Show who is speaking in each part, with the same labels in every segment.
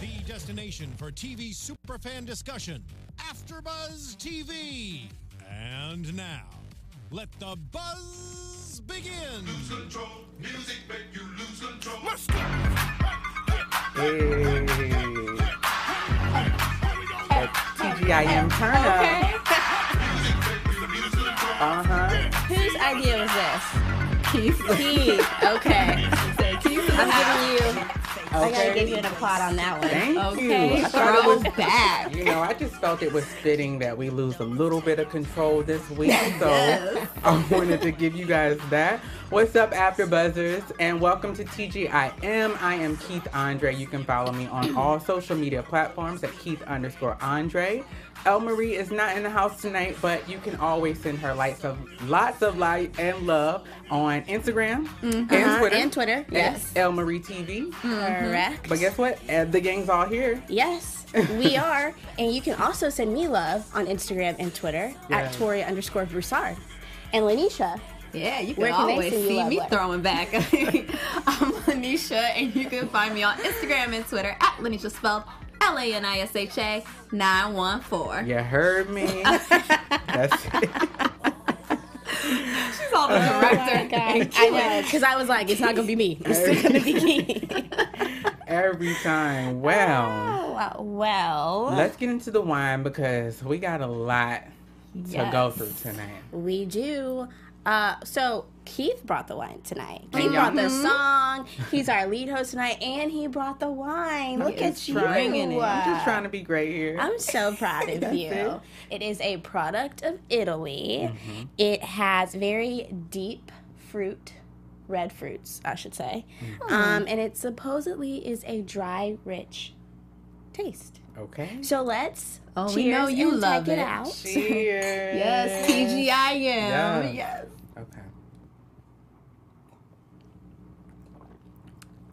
Speaker 1: The destination for TV superfan discussion, AfterBuzz TV. And now, let the buzz begin.
Speaker 2: Lose control. Music make you lose control.
Speaker 3: Hey. That's TGIM turn up. Uh huh.
Speaker 4: Whose idea was this?
Speaker 5: Keith.
Speaker 4: Keith. Okay.
Speaker 5: Keith
Speaker 4: I'm giving you. I gotta give you an applaud on that one.
Speaker 3: Thank
Speaker 5: Okay,
Speaker 3: you. I thought it was
Speaker 5: back.
Speaker 3: You know, I just felt it was fitting that we lose a little bit of control this week. So I wanted to give you guys that. What's up, After Buzzers? And welcome to TGIM. I am Keith Andre. You can follow me on all social media platforms at Keith underscore Andre. El Marie is not in the house tonight, but you can always send her lights of lots of light and love on Instagram and
Speaker 4: Uh-huh,
Speaker 3: Twitter.
Speaker 4: and Twitter, yes.
Speaker 3: El Marie TV.
Speaker 4: Correct.
Speaker 3: But guess what? Uh, The gang's all here.
Speaker 4: Yes, we are. and you can also send me love on Instagram and Twitter at Tori underscore Broussard. And Lanisha,
Speaker 5: Yeah, you can
Speaker 4: Where can
Speaker 5: always
Speaker 4: send you
Speaker 5: see me
Speaker 4: letters?
Speaker 5: throwing back. I'm Lanisha, and you can find me on Instagram and Twitter at Lanisha spelled L A N I S H A 914.
Speaker 3: You heard me. That's it.
Speaker 5: She's all the
Speaker 4: Oh
Speaker 5: director.
Speaker 4: I know, because I was like, it's not gonna be me. It's still gonna be me.
Speaker 3: Every time. Well,
Speaker 4: Oh, well,
Speaker 3: let's get into the wine because we got a lot to go through tonight.
Speaker 4: we do. Uh, so Keith brought the wine tonight. Keith
Speaker 3: Thank
Speaker 4: brought the song. He's our lead host tonight, and he brought the wine. Look at
Speaker 3: Just
Speaker 4: you!
Speaker 3: trying-
Speaker 5: Bringing it.
Speaker 3: I'm just trying to be great here.
Speaker 4: I'm so proud of you.
Speaker 3: it.
Speaker 4: it is a product of Italy.
Speaker 3: Mm-hmm.
Speaker 4: It has very deep fruit, red fruits, I should say.
Speaker 3: Mm-hmm.
Speaker 4: Um, and it supposedly is a dry, rich taste.
Speaker 3: Okay.
Speaker 4: So let's
Speaker 5: Oh,
Speaker 4: cheers
Speaker 5: we know you
Speaker 4: and
Speaker 5: love
Speaker 4: take it
Speaker 5: it.
Speaker 4: out.
Speaker 3: Cheers.
Speaker 5: Yes, TGIM.
Speaker 3: Yes.
Speaker 5: Yes.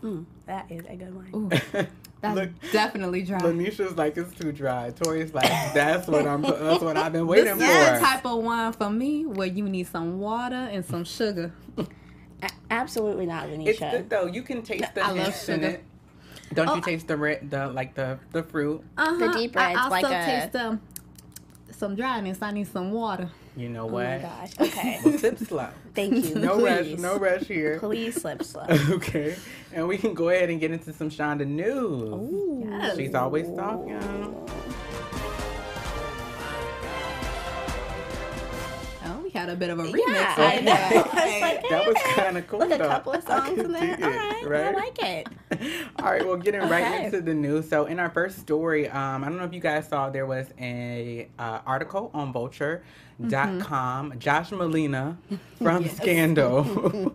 Speaker 3: Okay.
Speaker 4: That is a good wine.
Speaker 5: Ooh, that's
Speaker 3: Look,
Speaker 5: definitely dry.
Speaker 3: Lanisha's like it's too dry. Tori's like that's what I'm. That's what I've been waiting
Speaker 5: this is the type of wine for me where you need some water and some sugar.
Speaker 4: A- absolutely not,
Speaker 3: It's good though. You can taste the
Speaker 5: I love
Speaker 3: hints in
Speaker 5: sugar.
Speaker 3: it. Don't
Speaker 5: Oh,
Speaker 3: you taste the red, the like the the fruit?
Speaker 5: Uh-huh.
Speaker 4: deep
Speaker 5: I
Speaker 4: reds,
Speaker 5: also
Speaker 4: like a-
Speaker 5: taste um, some dryness. I need some water.
Speaker 3: You know
Speaker 4: oh
Speaker 3: what?
Speaker 4: my gosh. Okay.
Speaker 3: Well, sip slow.
Speaker 4: Thank you.
Speaker 3: No rush. No rush here.
Speaker 4: Please slip slow.
Speaker 3: okay, and we can go ahead and get into some Shonda news.
Speaker 4: Ooh.
Speaker 5: Yes.
Speaker 3: She's always talking.
Speaker 5: Oh, we had a bit of a remix.
Speaker 4: Yeah,
Speaker 5: right
Speaker 4: I know. I was like,
Speaker 3: That was kind of cool.
Speaker 4: With a
Speaker 3: though.
Speaker 4: couple of songs in there.
Speaker 3: dig
Speaker 4: All
Speaker 3: it,
Speaker 4: right, I like it.
Speaker 3: All right, well, getting right
Speaker 4: Okay.
Speaker 3: into the news. So, in our first story, um, I don't know if you guys saw, there was a uh, article on Vulture.com. Josh Malina from Scandal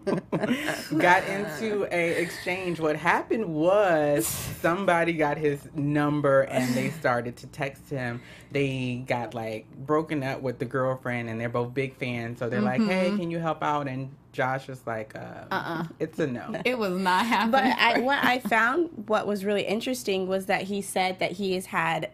Speaker 3: got into a exchange. What happened was somebody got his number and they started to text him. They got like broken up with the girlfriend, and they're both big fans. So they're like, "Hey, can you help out?" And Josh was like, uh,
Speaker 5: Uh-uh.
Speaker 3: "It's a no."
Speaker 5: It was not happening.
Speaker 4: But I, what I found, what was really interesting, was that he said that he has had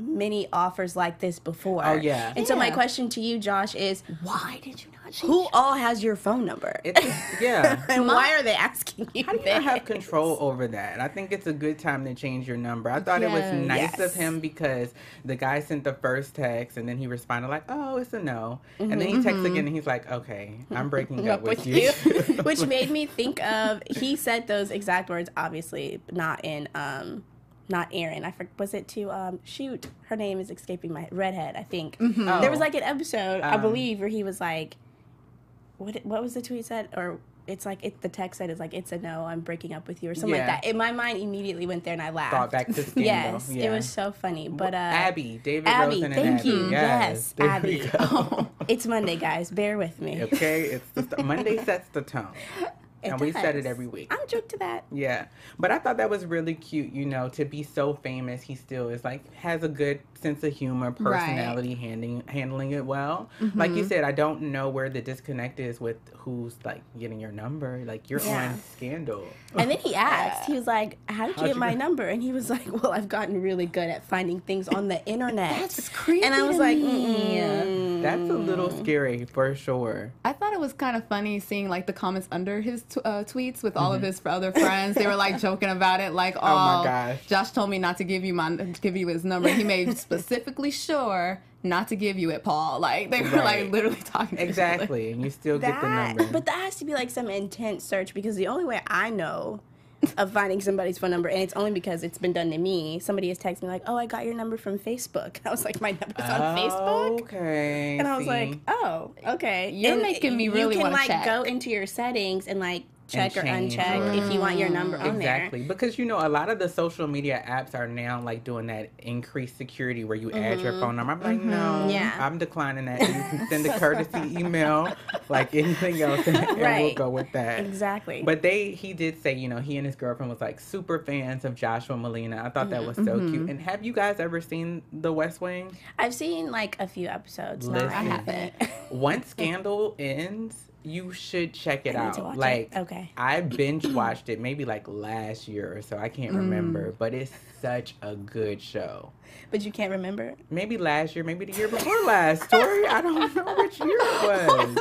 Speaker 4: many offers like this before.
Speaker 3: Oh, yeah.
Speaker 4: And so my question to you, Josh, is
Speaker 5: why did you not change?
Speaker 4: who all has your phone number?
Speaker 3: It's just, yeah.
Speaker 4: and why are they asking you?
Speaker 3: How do you have control over that? I think it's a good time to change your number. I thought it was nice
Speaker 4: Yes.
Speaker 3: of him because the guy sent the first text and then he responded like, "Oh, it's a no," and then he texts again and he's like, "Okay, I'm breaking up,
Speaker 4: up with
Speaker 3: you."
Speaker 4: you, which made me think of he said those exact words, obviously not in um, not Aaron. I for, was it to um, shoot. Her name is escaping my head, redhead. I think
Speaker 3: Oh.
Speaker 4: there was like an episode, I
Speaker 3: Um,
Speaker 4: believe, where he was like, what What was the tweet said or. It's like it, the text said is like it's a no. I'm breaking up with you or something
Speaker 3: Yeah.
Speaker 4: like that. In my mind, immediately went there and I laughed.
Speaker 3: Thought back to Scandal.
Speaker 4: Yes,
Speaker 3: yeah.
Speaker 4: it was so funny. But uh,
Speaker 3: Abby, David
Speaker 4: Abby,
Speaker 3: Rosen and
Speaker 4: thank
Speaker 3: Abby.
Speaker 4: you. Yes,
Speaker 3: there
Speaker 4: Abby.
Speaker 3: go.
Speaker 4: it's Monday, guys. Bear with me.
Speaker 3: okay, it's the, Monday sets the tone,
Speaker 4: It
Speaker 3: and we said it every week.
Speaker 4: I'm drunk to that.
Speaker 3: Yeah, but I thought that was really cute. You know, to be so famous, he still is like has a good sense of humor, personality, handling handling it well. Like
Speaker 4: Mm-hmm.
Speaker 3: you said, I don't know where the disconnect is with who's like getting your number. Like you're
Speaker 4: Yeah.
Speaker 3: on Scandal.
Speaker 4: And then he asked, he was like, How did you
Speaker 3: How'd
Speaker 4: get
Speaker 3: you
Speaker 4: my
Speaker 3: get-
Speaker 4: number? And he was like, Well, I've gotten really good at finding things on the internet.
Speaker 5: That's creepy.
Speaker 4: and I was
Speaker 5: to
Speaker 4: like.
Speaker 3: That's a little scary for sure.
Speaker 5: I thought it was kind of funny seeing like the comments under his t- uh, tweets with all of his other friends. They were like joking about it, like, "Oh,
Speaker 3: Mm-hmm. my gosh.
Speaker 5: Josh told me not to give you my give you his number. He made specifically sure not to give you it, Paul." Like they were
Speaker 3: Right.
Speaker 5: like literally talking to each other.
Speaker 3: Exactly, and you still get the number.
Speaker 4: but that has to be like some intense search because the only way I know of finding somebody's phone number, and it's only because it's been done to me. Somebody has texted me like, "Oh, I got your number from Facebook." I was like, "My number's on oh, Facebook."
Speaker 3: Okay.
Speaker 4: And I was
Speaker 3: see?
Speaker 4: like, "Oh, okay."
Speaker 5: You're
Speaker 4: And
Speaker 5: making me really
Speaker 4: You can
Speaker 5: wanna
Speaker 4: like
Speaker 5: check.
Speaker 4: go into your settings and like check or uncheck if you want your number on
Speaker 3: Exactly, because you know a lot of the social media apps are now like doing that increased security where you add your phone number. I'm like, no,
Speaker 4: Mm-hmm. Yeah.
Speaker 3: I'm declining that. You can send a courtesy email, like anything else, and, we'll go with that.
Speaker 4: Exactly.
Speaker 3: But they, he did say, you know, he and his girlfriend was like super fans of Joshua Malina. I thought that was so
Speaker 4: Mm-hmm.
Speaker 3: cute. And have you guys ever seen The West Wing?
Speaker 4: I've seen like a few episodes.
Speaker 3: Listen. I
Speaker 4: haven't.
Speaker 3: Once Scandal ends, you should check it
Speaker 4: I need
Speaker 3: out.
Speaker 4: to watch it.
Speaker 3: like,
Speaker 4: Okay.
Speaker 3: I binge watched it maybe like last year or so. I can't
Speaker 4: Mm.
Speaker 3: remember, but it's such a good show.
Speaker 4: but you can't remember.
Speaker 3: Maybe last year, maybe the year before last. Tori, I don't know which year it was.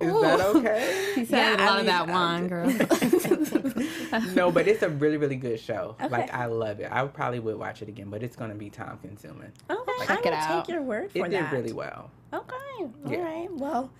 Speaker 3: Is that okay?
Speaker 5: He said
Speaker 4: Yeah,
Speaker 5: a
Speaker 4: I
Speaker 5: lot of that
Speaker 3: I'm
Speaker 5: wine, girl.
Speaker 3: No, but it's a really, really good show. Like I love it. I probably would watch it again, but it's gonna be time consuming.
Speaker 4: Okay,
Speaker 5: Check
Speaker 4: I
Speaker 5: it
Speaker 4: will
Speaker 5: out.
Speaker 4: take your word for
Speaker 3: It did really well.
Speaker 4: Okay. All
Speaker 3: Yeah.
Speaker 4: right. Well,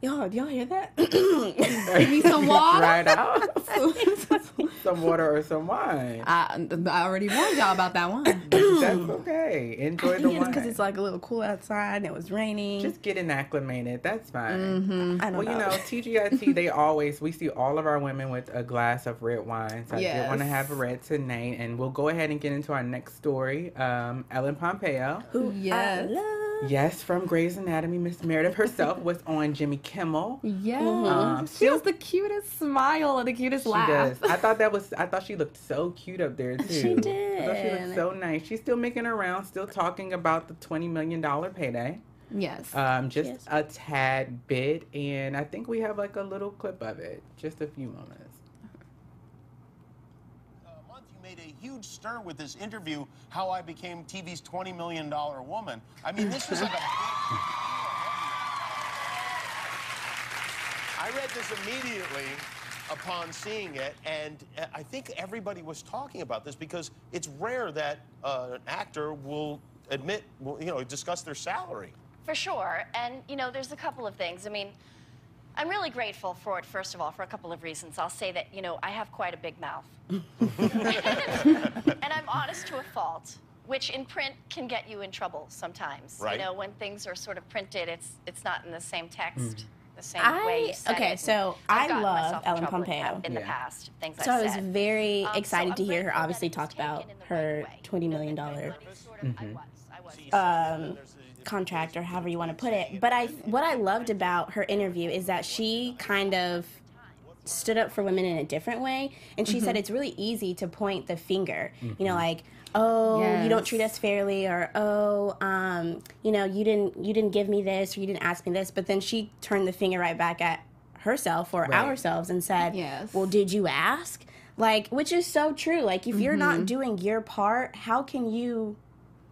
Speaker 4: y'all, do y'all hear that?
Speaker 5: Give me some water.
Speaker 3: Try it out. some water or some wine.
Speaker 5: I, I already warned y'all about that one.
Speaker 3: That's okay. Enjoy the
Speaker 4: Yeah,
Speaker 3: wine.
Speaker 4: because it's like a little cool outside and it was raining.
Speaker 3: Just getting acclimated. That's fine.
Speaker 5: Mm-hmm.
Speaker 4: I don't
Speaker 3: Well, you know, TGIT, they always, we see all of our women with a glass of red wine. So I did want to have a red tonight. And we'll go ahead and get into our next story. Um, Ellen Pompeo.
Speaker 4: Who
Speaker 5: Yes.
Speaker 4: I love.
Speaker 3: Yes, from Grey's Anatomy, Miss Meredith herself was on Jimmy Kimmel.
Speaker 5: Yeah,
Speaker 3: Um,
Speaker 5: she has the cutest smile and the cutest
Speaker 3: She
Speaker 5: laugh.
Speaker 3: does. I thought that was. I thought she looked so cute up there too.
Speaker 4: She did.
Speaker 3: I thought she looked so nice. She's still making her rounds, still talking about the twenty million dollar payday.
Speaker 5: Yes.
Speaker 3: Um, just
Speaker 4: Yes.
Speaker 3: a tad bit, and I think we have like a little clip of it, just a few moments.
Speaker 6: Made a huge stir with this interview, How I Became TV's $20 Million Woman. I mean, this was like a. I read this immediately upon seeing it, and uh, I think everybody was talking about this because it's rare that uh, an actor will admit, will, you know, discuss their salary.
Speaker 7: For sure. And, you know, there's a couple of things. I mean, I'm really grateful for it, first of all, for a couple of reasons. I'll say that, you know, I have quite a big mouth. and I'm honest to a fault, which in print can get you in trouble sometimes.
Speaker 6: Right.
Speaker 7: You know, when things are sort of printed, it's it's not in the same text, the same
Speaker 4: I-
Speaker 7: way you
Speaker 4: okay,
Speaker 7: it.
Speaker 4: so
Speaker 7: I've
Speaker 4: I love Ellen Pompeo.
Speaker 7: that in the
Speaker 3: Yeah.
Speaker 7: past, things like that.
Speaker 4: So I was
Speaker 7: said.
Speaker 4: very
Speaker 7: Um,
Speaker 4: excited
Speaker 7: I'm
Speaker 4: to hear her obviously
Speaker 7: that
Speaker 4: talk about her $20 million
Speaker 7: Sort of, I
Speaker 3: Mm-hmm.
Speaker 7: was, I was.
Speaker 4: um, contract or however you want to put it. But I, what I loved about her interview is that she kind of stood up for women in a different way, and she said mm-hmm. it's really easy to point the finger. You know, mm-hmm. like. Oh, you don't treat us fairly, or oh, um, you know, you didn't, you didn't give me this, or you didn't ask me this. But then she turned the finger right back at herself or
Speaker 3: Right.
Speaker 4: ourselves and said,
Speaker 5: Yes.
Speaker 4: "Well, did you ask?" Like, which is so true. Like, if you're not mm-hmm. doing your part, how can you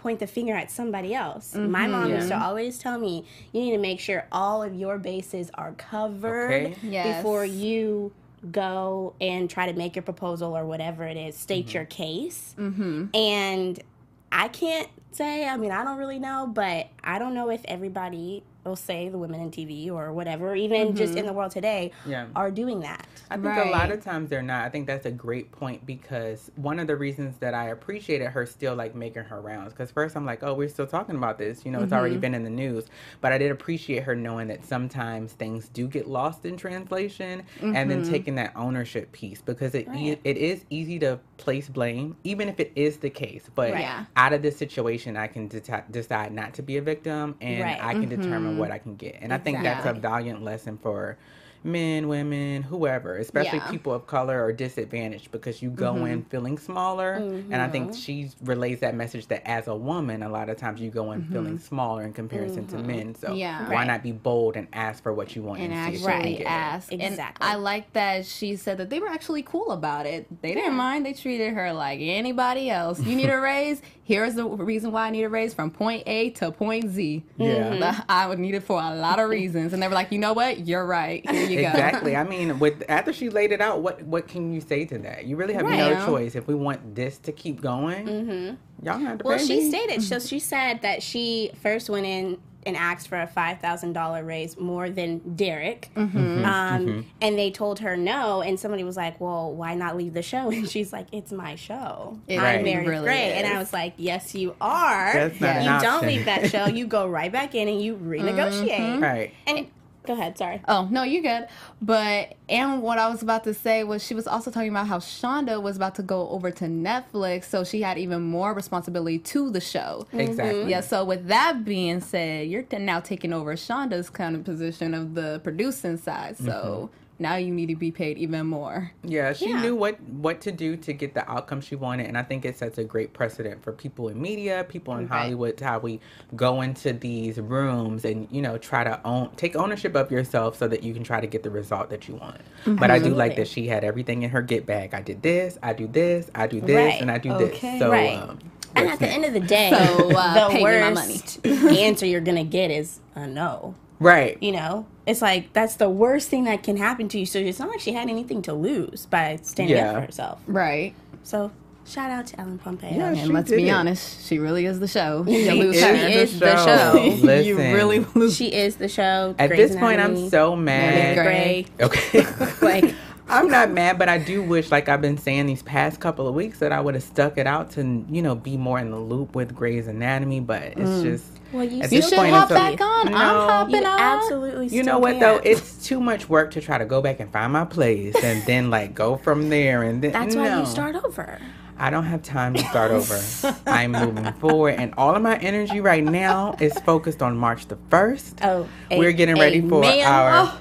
Speaker 4: point the finger at somebody else. My mom used to always tell me, you need to make sure all of your bases are covered
Speaker 3: Okay.
Speaker 5: Yes.
Speaker 4: before you go and try to make your proposal or whatever it is, state your case. Mm-hmm. And I can't say, I mean, I don't really know, but I don't know if everybody will say the women in TV or whatever, even just in the world today,
Speaker 3: Yeah.
Speaker 4: are doing that.
Speaker 3: I think a lot of times they're not. I think that's a great point because one of the reasons that I appreciated her still like making her rounds because first I'm like, oh, we're still talking about this. You know, it's
Speaker 5: Mm-hmm.
Speaker 3: already been in the news. But I did appreciate her knowing that sometimes things do get lost in translation and
Speaker 5: Mm-hmm.
Speaker 3: then taking that ownership piece because it e- it is easy to place blame even if it is the case. But
Speaker 4: Right.
Speaker 3: Out of this situation, I can deti- decide not to be a victim and
Speaker 4: Right.
Speaker 3: I can determine Mm-hmm. what I can get. And I think that's a valiant lesson for men, women, whoever, especially
Speaker 5: Yeah.
Speaker 3: people of color or disadvantaged because you go in mm-hmm. feeling smaller. And I think mm-hmm. she relays that message that as a woman, a lot of times you go in feeling smaller in comparison to men. So
Speaker 5: Yeah.
Speaker 3: why
Speaker 4: Right.
Speaker 3: not be bold and ask for what you want
Speaker 5: and
Speaker 3: and, see if you can
Speaker 5: actually
Speaker 3: get it?
Speaker 5: ask.
Speaker 4: Exactly.
Speaker 5: And I like that she said that they were actually cool about it. They didn't mind. They treated her like anybody else. You need a raise? Here's the reason why I need a raise from point A to point Z.
Speaker 3: Yeah.
Speaker 5: The- I would need it for a lot of reasons. And they were like, you know what? You're right. Here you go.
Speaker 3: Exactly. I mean, with after she laid it out, what what can you say to that? You really have
Speaker 4: Right.
Speaker 3: no choice. If we want this to keep going, mm-hmm. y'all gonna have to
Speaker 4: Well,
Speaker 3: pay
Speaker 4: she
Speaker 3: me.
Speaker 4: stated so. She said that she first went in and asked for a five thousand dollar raise more than Derek,
Speaker 3: Mm-hmm.
Speaker 4: um, and they told her no. And somebody was like, "Well, why not leave the show?" And she's like, "It's my show.
Speaker 5: It
Speaker 4: I'm
Speaker 3: Right.
Speaker 4: Meredith
Speaker 5: really
Speaker 4: Grey." And I was like, "Yes, you are.
Speaker 3: That's not an
Speaker 4: you don't
Speaker 3: option.
Speaker 4: leave that show. You go right back in and you renegotiate."
Speaker 3: Right.
Speaker 4: And go ahead. Sorry.
Speaker 5: Oh no, you good. But and what I was about to say was she was also talking about how Shonda was about to go over to Netflix, so she had even more responsibility to the show. Mm-hmm.
Speaker 3: Exactly.
Speaker 5: Yeah. So with that being said, you're now taking over Shonda's kind of position of the producing side. So mm-hmm. Now you need to be paid even more.
Speaker 3: Yeah, she
Speaker 4: Yeah.
Speaker 3: knew what what to do to get the outcome she wanted, and I think it sets a great precedent for people in media, people in
Speaker 5: Right.
Speaker 3: Hollywood, how we go into these rooms and you know try to own take ownership of yourself so that you can try to get the result that you want. But I do like that she had everything in her get bag. I did this, I do this, I do this,
Speaker 4: Right.
Speaker 3: and I do
Speaker 5: Okay.
Speaker 3: this. So,
Speaker 4: Right.
Speaker 3: um,
Speaker 4: And
Speaker 3: what's
Speaker 4: at the end of the day,
Speaker 5: So, uh,
Speaker 4: the
Speaker 5: pay me my
Speaker 4: worst answer you're gonna get is a no.
Speaker 3: Right,
Speaker 4: You know, it's like that's the worst thing that can happen to you. So it's not like she had anything to lose by standing
Speaker 3: Yeah.
Speaker 4: up for herself.
Speaker 5: Right.
Speaker 4: So shout out to Ellen Pompeo.
Speaker 3: Yeah,
Speaker 5: And let's be
Speaker 3: it.
Speaker 5: honest, she really is the show.
Speaker 4: She
Speaker 5: You lose
Speaker 4: is
Speaker 5: her.
Speaker 4: is the show.
Speaker 5: you
Speaker 3: Listen.
Speaker 5: really lose.
Speaker 4: She is the show.
Speaker 3: At
Speaker 4: Grey's
Speaker 3: this point, I'm so mad.
Speaker 4: Grey.
Speaker 3: Okay.
Speaker 4: Like
Speaker 3: I'm not mad, but I do wish, like I've been saying these past couple of weeks, that I would have stuck it out to, you know, be more in the loop with Grey's Anatomy. But it's mm. just,
Speaker 4: well, you,
Speaker 3: At
Speaker 5: You
Speaker 3: this
Speaker 5: should
Speaker 3: point,
Speaker 5: hop
Speaker 3: it's
Speaker 5: back on.
Speaker 3: No.
Speaker 5: I'm hopping
Speaker 4: you
Speaker 5: on.
Speaker 4: absolutely.
Speaker 3: you know what
Speaker 4: can.
Speaker 3: though? It's too much work to try to go back and find my place and then like go from there and then.
Speaker 4: that's why
Speaker 3: no.
Speaker 4: you start over.
Speaker 3: I don't have time to start over. I'm moving forward, and all of my energy right now is focused on March the first.
Speaker 4: Oh,
Speaker 3: We're getting ready for
Speaker 4: amen.
Speaker 3: our oh,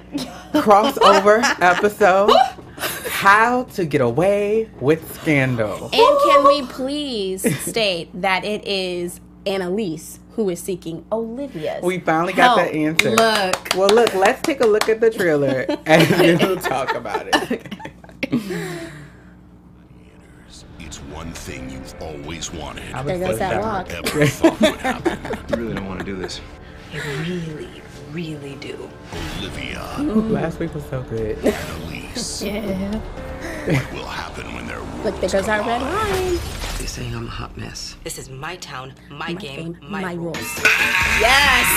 Speaker 3: crossover episode. How to get away with scandal.
Speaker 4: And can we please state that it is Annalise who is seeking Olivia's?
Speaker 3: We finally got
Speaker 4: help.
Speaker 3: the answer.
Speaker 5: Look.
Speaker 3: Well, look, let's take a look at the trailer and then we'll talk about it.
Speaker 2: It's one thing you've always wanted.
Speaker 3: I was
Speaker 4: There goes
Speaker 3: so
Speaker 4: that
Speaker 3: shocked.
Speaker 4: walk.
Speaker 2: Ever thought would happen.
Speaker 8: You really don't want to do this.
Speaker 9: I really, really do.
Speaker 2: Olivia,
Speaker 3: Last week was so good.
Speaker 2: Annalise.
Speaker 5: Yeah.
Speaker 2: What will happen when their
Speaker 4: Look,
Speaker 2: worlds
Speaker 4: there goes our red
Speaker 2: collide?
Speaker 4: line.
Speaker 8: They say I'm a hot mess.
Speaker 9: This is my town, my, game,
Speaker 4: game,
Speaker 9: my,
Speaker 4: my
Speaker 9: rules.
Speaker 4: rules. Yes.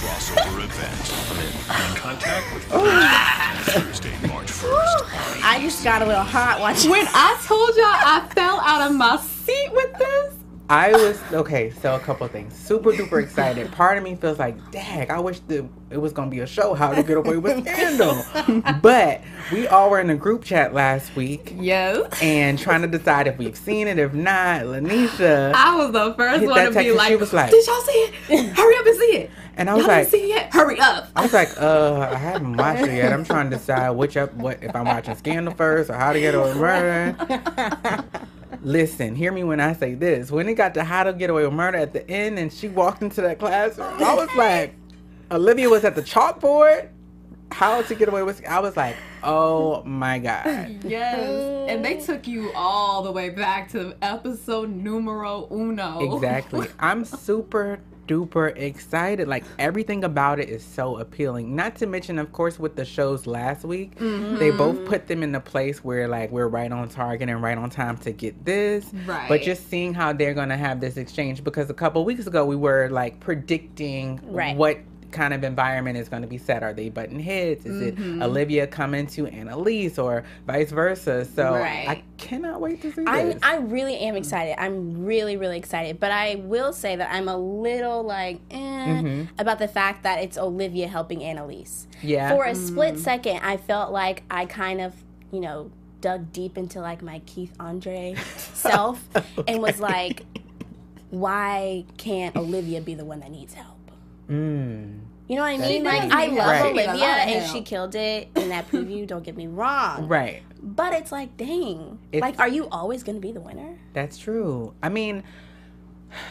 Speaker 2: Crossover event. I'm in contact with Thursday, March 1st.
Speaker 4: I just got a little hot watching.
Speaker 5: When I told y'all I fell out of my seat with this,
Speaker 3: I was okay. So a couple things. Super duper excited. Part of me feels like, dang, I wish the it was gonna be a show. How to get away with scandal? but we all were in a group chat last week
Speaker 5: yes,
Speaker 3: and trying to decide if we've seen it. If not, Lanisha.
Speaker 5: I was the first one to be like,
Speaker 3: she was like-
Speaker 5: "Did y'all see it? Hurry up and see it."
Speaker 3: And I was
Speaker 5: y'all
Speaker 3: like,
Speaker 5: see it yet? Hurry up.
Speaker 3: I was like, uh, I haven't watched it yet. I'm trying to decide which up, what if I'm watching Scandal first or How to Get Away with Murder. Listen, hear me when I say this. When it got to How to Get Away with Murder at the end, and she walked into that classroom, I was like, Olivia was at the chalkboard. How to Get Away with? I was like, oh my god.
Speaker 5: Yes, and they took you all the way back to episode numero uno.
Speaker 3: Exactly. I'm super duper excited. Like everything about it is so appealing. Not to mention, of course, with the shows last week, mm-hmm. they both put them in a place where like we're right on target and right on time to get this. But just seeing how they're gonna have this exchange because a couple weeks ago we were like predicting
Speaker 4: Right.
Speaker 3: what kind of environment is going to be set. Are they button heads? Is it mm-hmm. Olivia coming to Annalise or vice versa? So
Speaker 5: Right.
Speaker 3: I cannot wait to see
Speaker 4: I'm,
Speaker 3: this.
Speaker 4: I really am excited. I'm really, really excited. But I will say that I'm a little like eh, mm-hmm. about the fact that it's Olivia helping Annalise.
Speaker 3: Yeah.
Speaker 4: For a mm. split second, I felt like I kind of, you know, dug deep into like my Keith Andre self and was like, why can't Olivia be the one that needs help?
Speaker 3: Mm.
Speaker 4: You know what I mean? Like I love
Speaker 3: help.
Speaker 5: She need a
Speaker 4: Olivia
Speaker 5: lot
Speaker 4: and she killed it in that preview. don't get me wrong.
Speaker 3: Right.
Speaker 4: But it's like, dang.
Speaker 3: It's-
Speaker 4: like, are you always going to be the winner?
Speaker 3: That's true. I mean,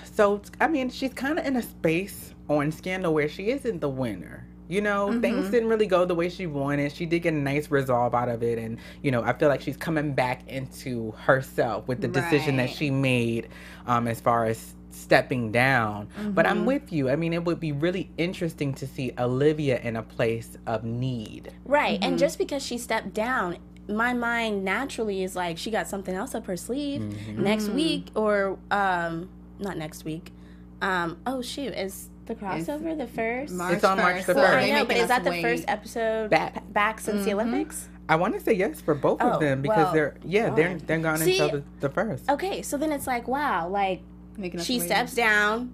Speaker 3: so I mean, she's kind of in a space on Scandal where she isn't the winner. You know,
Speaker 5: Mm-hmm.
Speaker 3: things didn't really go the way she wanted. She did get a nice resolve out of it. And, you know, I feel like she's coming back into herself with the decision that she made um, as far as stepping down. But
Speaker 5: Mm-hmm.
Speaker 3: I'm with you. I mean, it would be really interesting to see Olivia in a place of need.
Speaker 4: Right.
Speaker 3: Mm-hmm.
Speaker 4: And just because she stepped down, my mind naturally is like she got something else up her sleeve
Speaker 3: Mm-hmm.
Speaker 4: next
Speaker 5: Mm.
Speaker 4: week or um not next week. Um oh shoot, is the crossover the first?
Speaker 5: March
Speaker 3: It's on March
Speaker 5: 1st,
Speaker 3: the
Speaker 5: so
Speaker 3: first.
Speaker 4: I know, but is that the
Speaker 5: wait.
Speaker 4: first episode
Speaker 3: Back.
Speaker 4: back, back since
Speaker 5: Mm-hmm.
Speaker 4: the Olympics?
Speaker 3: I want to say yes for both
Speaker 4: Oh,
Speaker 3: of them because
Speaker 4: well,
Speaker 3: they're yeah they're they're gone
Speaker 4: See-
Speaker 3: until the, the first.
Speaker 4: Okay, so then it's like, wow, like she steps down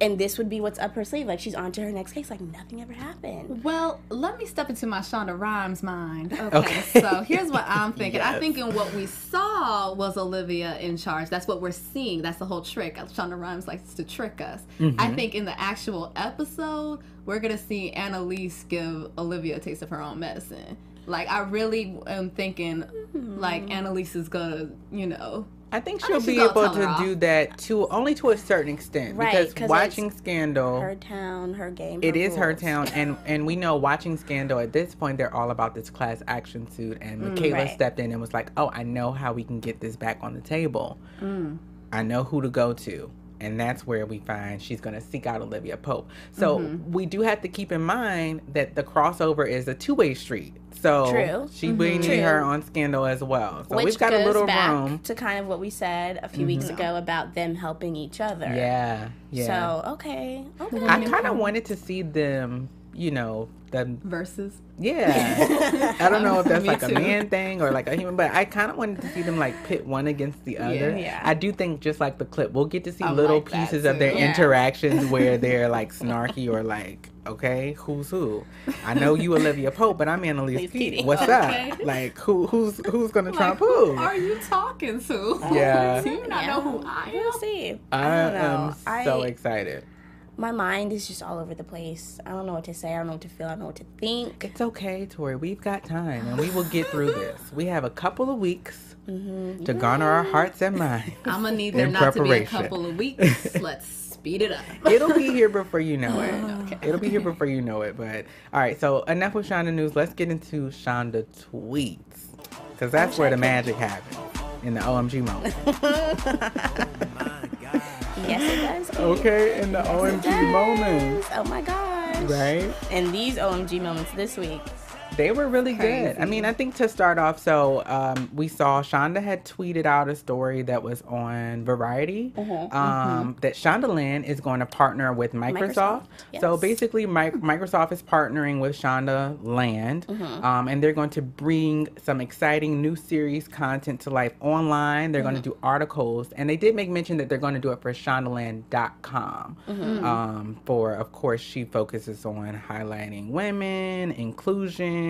Speaker 4: and this would be what's up her sleeve. Like she's on to her next case, like nothing ever happened.
Speaker 5: Well, let me step into my Shonda Rhimes mind. Okay,
Speaker 3: Okay.
Speaker 5: so here's what I'm thinking.
Speaker 3: Yes.
Speaker 5: I'm thinking what we saw was Olivia in charge. That's what we're seeing. That's the whole trick. Shonda Rhimes likes to trick us. I mm-hmm. think in the actual episode, we're gonna see Annalise give Olivia a taste of her own medicine. Like I really am thinking, like hmm. Annalise is gonna, you know,
Speaker 3: I think she'll be able to
Speaker 5: off.
Speaker 3: do that to only to a certain extent
Speaker 4: Right,
Speaker 3: because
Speaker 4: 'cause
Speaker 3: watching Scandal.
Speaker 4: Her town, her game.
Speaker 3: It is her
Speaker 4: rules.
Speaker 3: town, and and we know watching Scandal at this point, they're all about this class action suit. And mm, Michaela
Speaker 4: right.
Speaker 3: stepped in and was like, "Oh, I know how we can get this back on the table. Mm. I know who to go to." And that's where we find she's going to seek out Olivia Pope. So we do have to keep in mind that the crossover is a two way street. So
Speaker 4: True.
Speaker 3: she we need
Speaker 4: True.
Speaker 3: her on Scandal as well. So
Speaker 4: Which
Speaker 3: we've got
Speaker 4: goes
Speaker 3: a little
Speaker 4: back
Speaker 3: room. Mm-hmm.
Speaker 4: to kind of what we said a few weeks ago about them helping each other.
Speaker 3: Yeah, yeah.
Speaker 4: So okay, okay.
Speaker 3: I kind of wanted to see them, you know, them
Speaker 5: versus.
Speaker 3: Yeah. I don't know if that's
Speaker 5: Me
Speaker 3: like a man thing or like a human, but I kind of wanted to see them like pit one against the other.
Speaker 4: Yeah.
Speaker 3: I do think just like the clip, we'll get to see
Speaker 5: I
Speaker 3: little
Speaker 5: like
Speaker 3: pieces of their.
Speaker 4: Yeah.
Speaker 3: interactions where they're like snarky or like, okay, who's who? I know you Olivia Pope, but I'm Annalise
Speaker 4: Annalise
Speaker 3: Keating.
Speaker 4: Keating.
Speaker 3: What's
Speaker 5: Okay.
Speaker 3: up? Like who who's who's gonna
Speaker 5: Like,
Speaker 3: trump
Speaker 5: who
Speaker 3: who?
Speaker 5: are you talking to?
Speaker 3: Yeah.
Speaker 5: Do you not know who I
Speaker 4: We'll see.
Speaker 3: I,
Speaker 4: I
Speaker 3: am so
Speaker 4: I-
Speaker 3: excited.
Speaker 4: My mind is just all over the place. I don't know what to say. I don't know what to feel. I don't know what to think.
Speaker 3: It's okay, Tori. We've got time and we will get through this. We have a couple of weeks
Speaker 4: Mm-hmm.
Speaker 3: to garner our hearts and minds.
Speaker 5: I'm gonna need there
Speaker 3: In
Speaker 5: not to be a couple of weeks. Let's speed it up.
Speaker 3: It'll be here before you know it. It'll be here before you know it. But all right, so enough with Shonda news. Let's get into Shonda tweets because that's where the magic happens in the OMG moment.
Speaker 4: Yes, it does.
Speaker 3: okay, in the
Speaker 4: It
Speaker 3: OMG moments,
Speaker 4: Oh my gosh.
Speaker 3: right?
Speaker 4: And these OMG moments this week.
Speaker 3: They were really good. I mean, I think to start off, so um, we saw Shonda had tweeted out a story that was on Variety um, that Shonda Land is going to partner with Microsoft.
Speaker 4: Microsoft,
Speaker 3: So basically, Mi- Microsoft is partnering with Shonda Land, um, and they're going to bring some exciting new series content to life online. They're going to do articles, and they did make mention that they're going to do it for ShondaLand.com. Um, for, of course, she focuses on highlighting women, inclusion,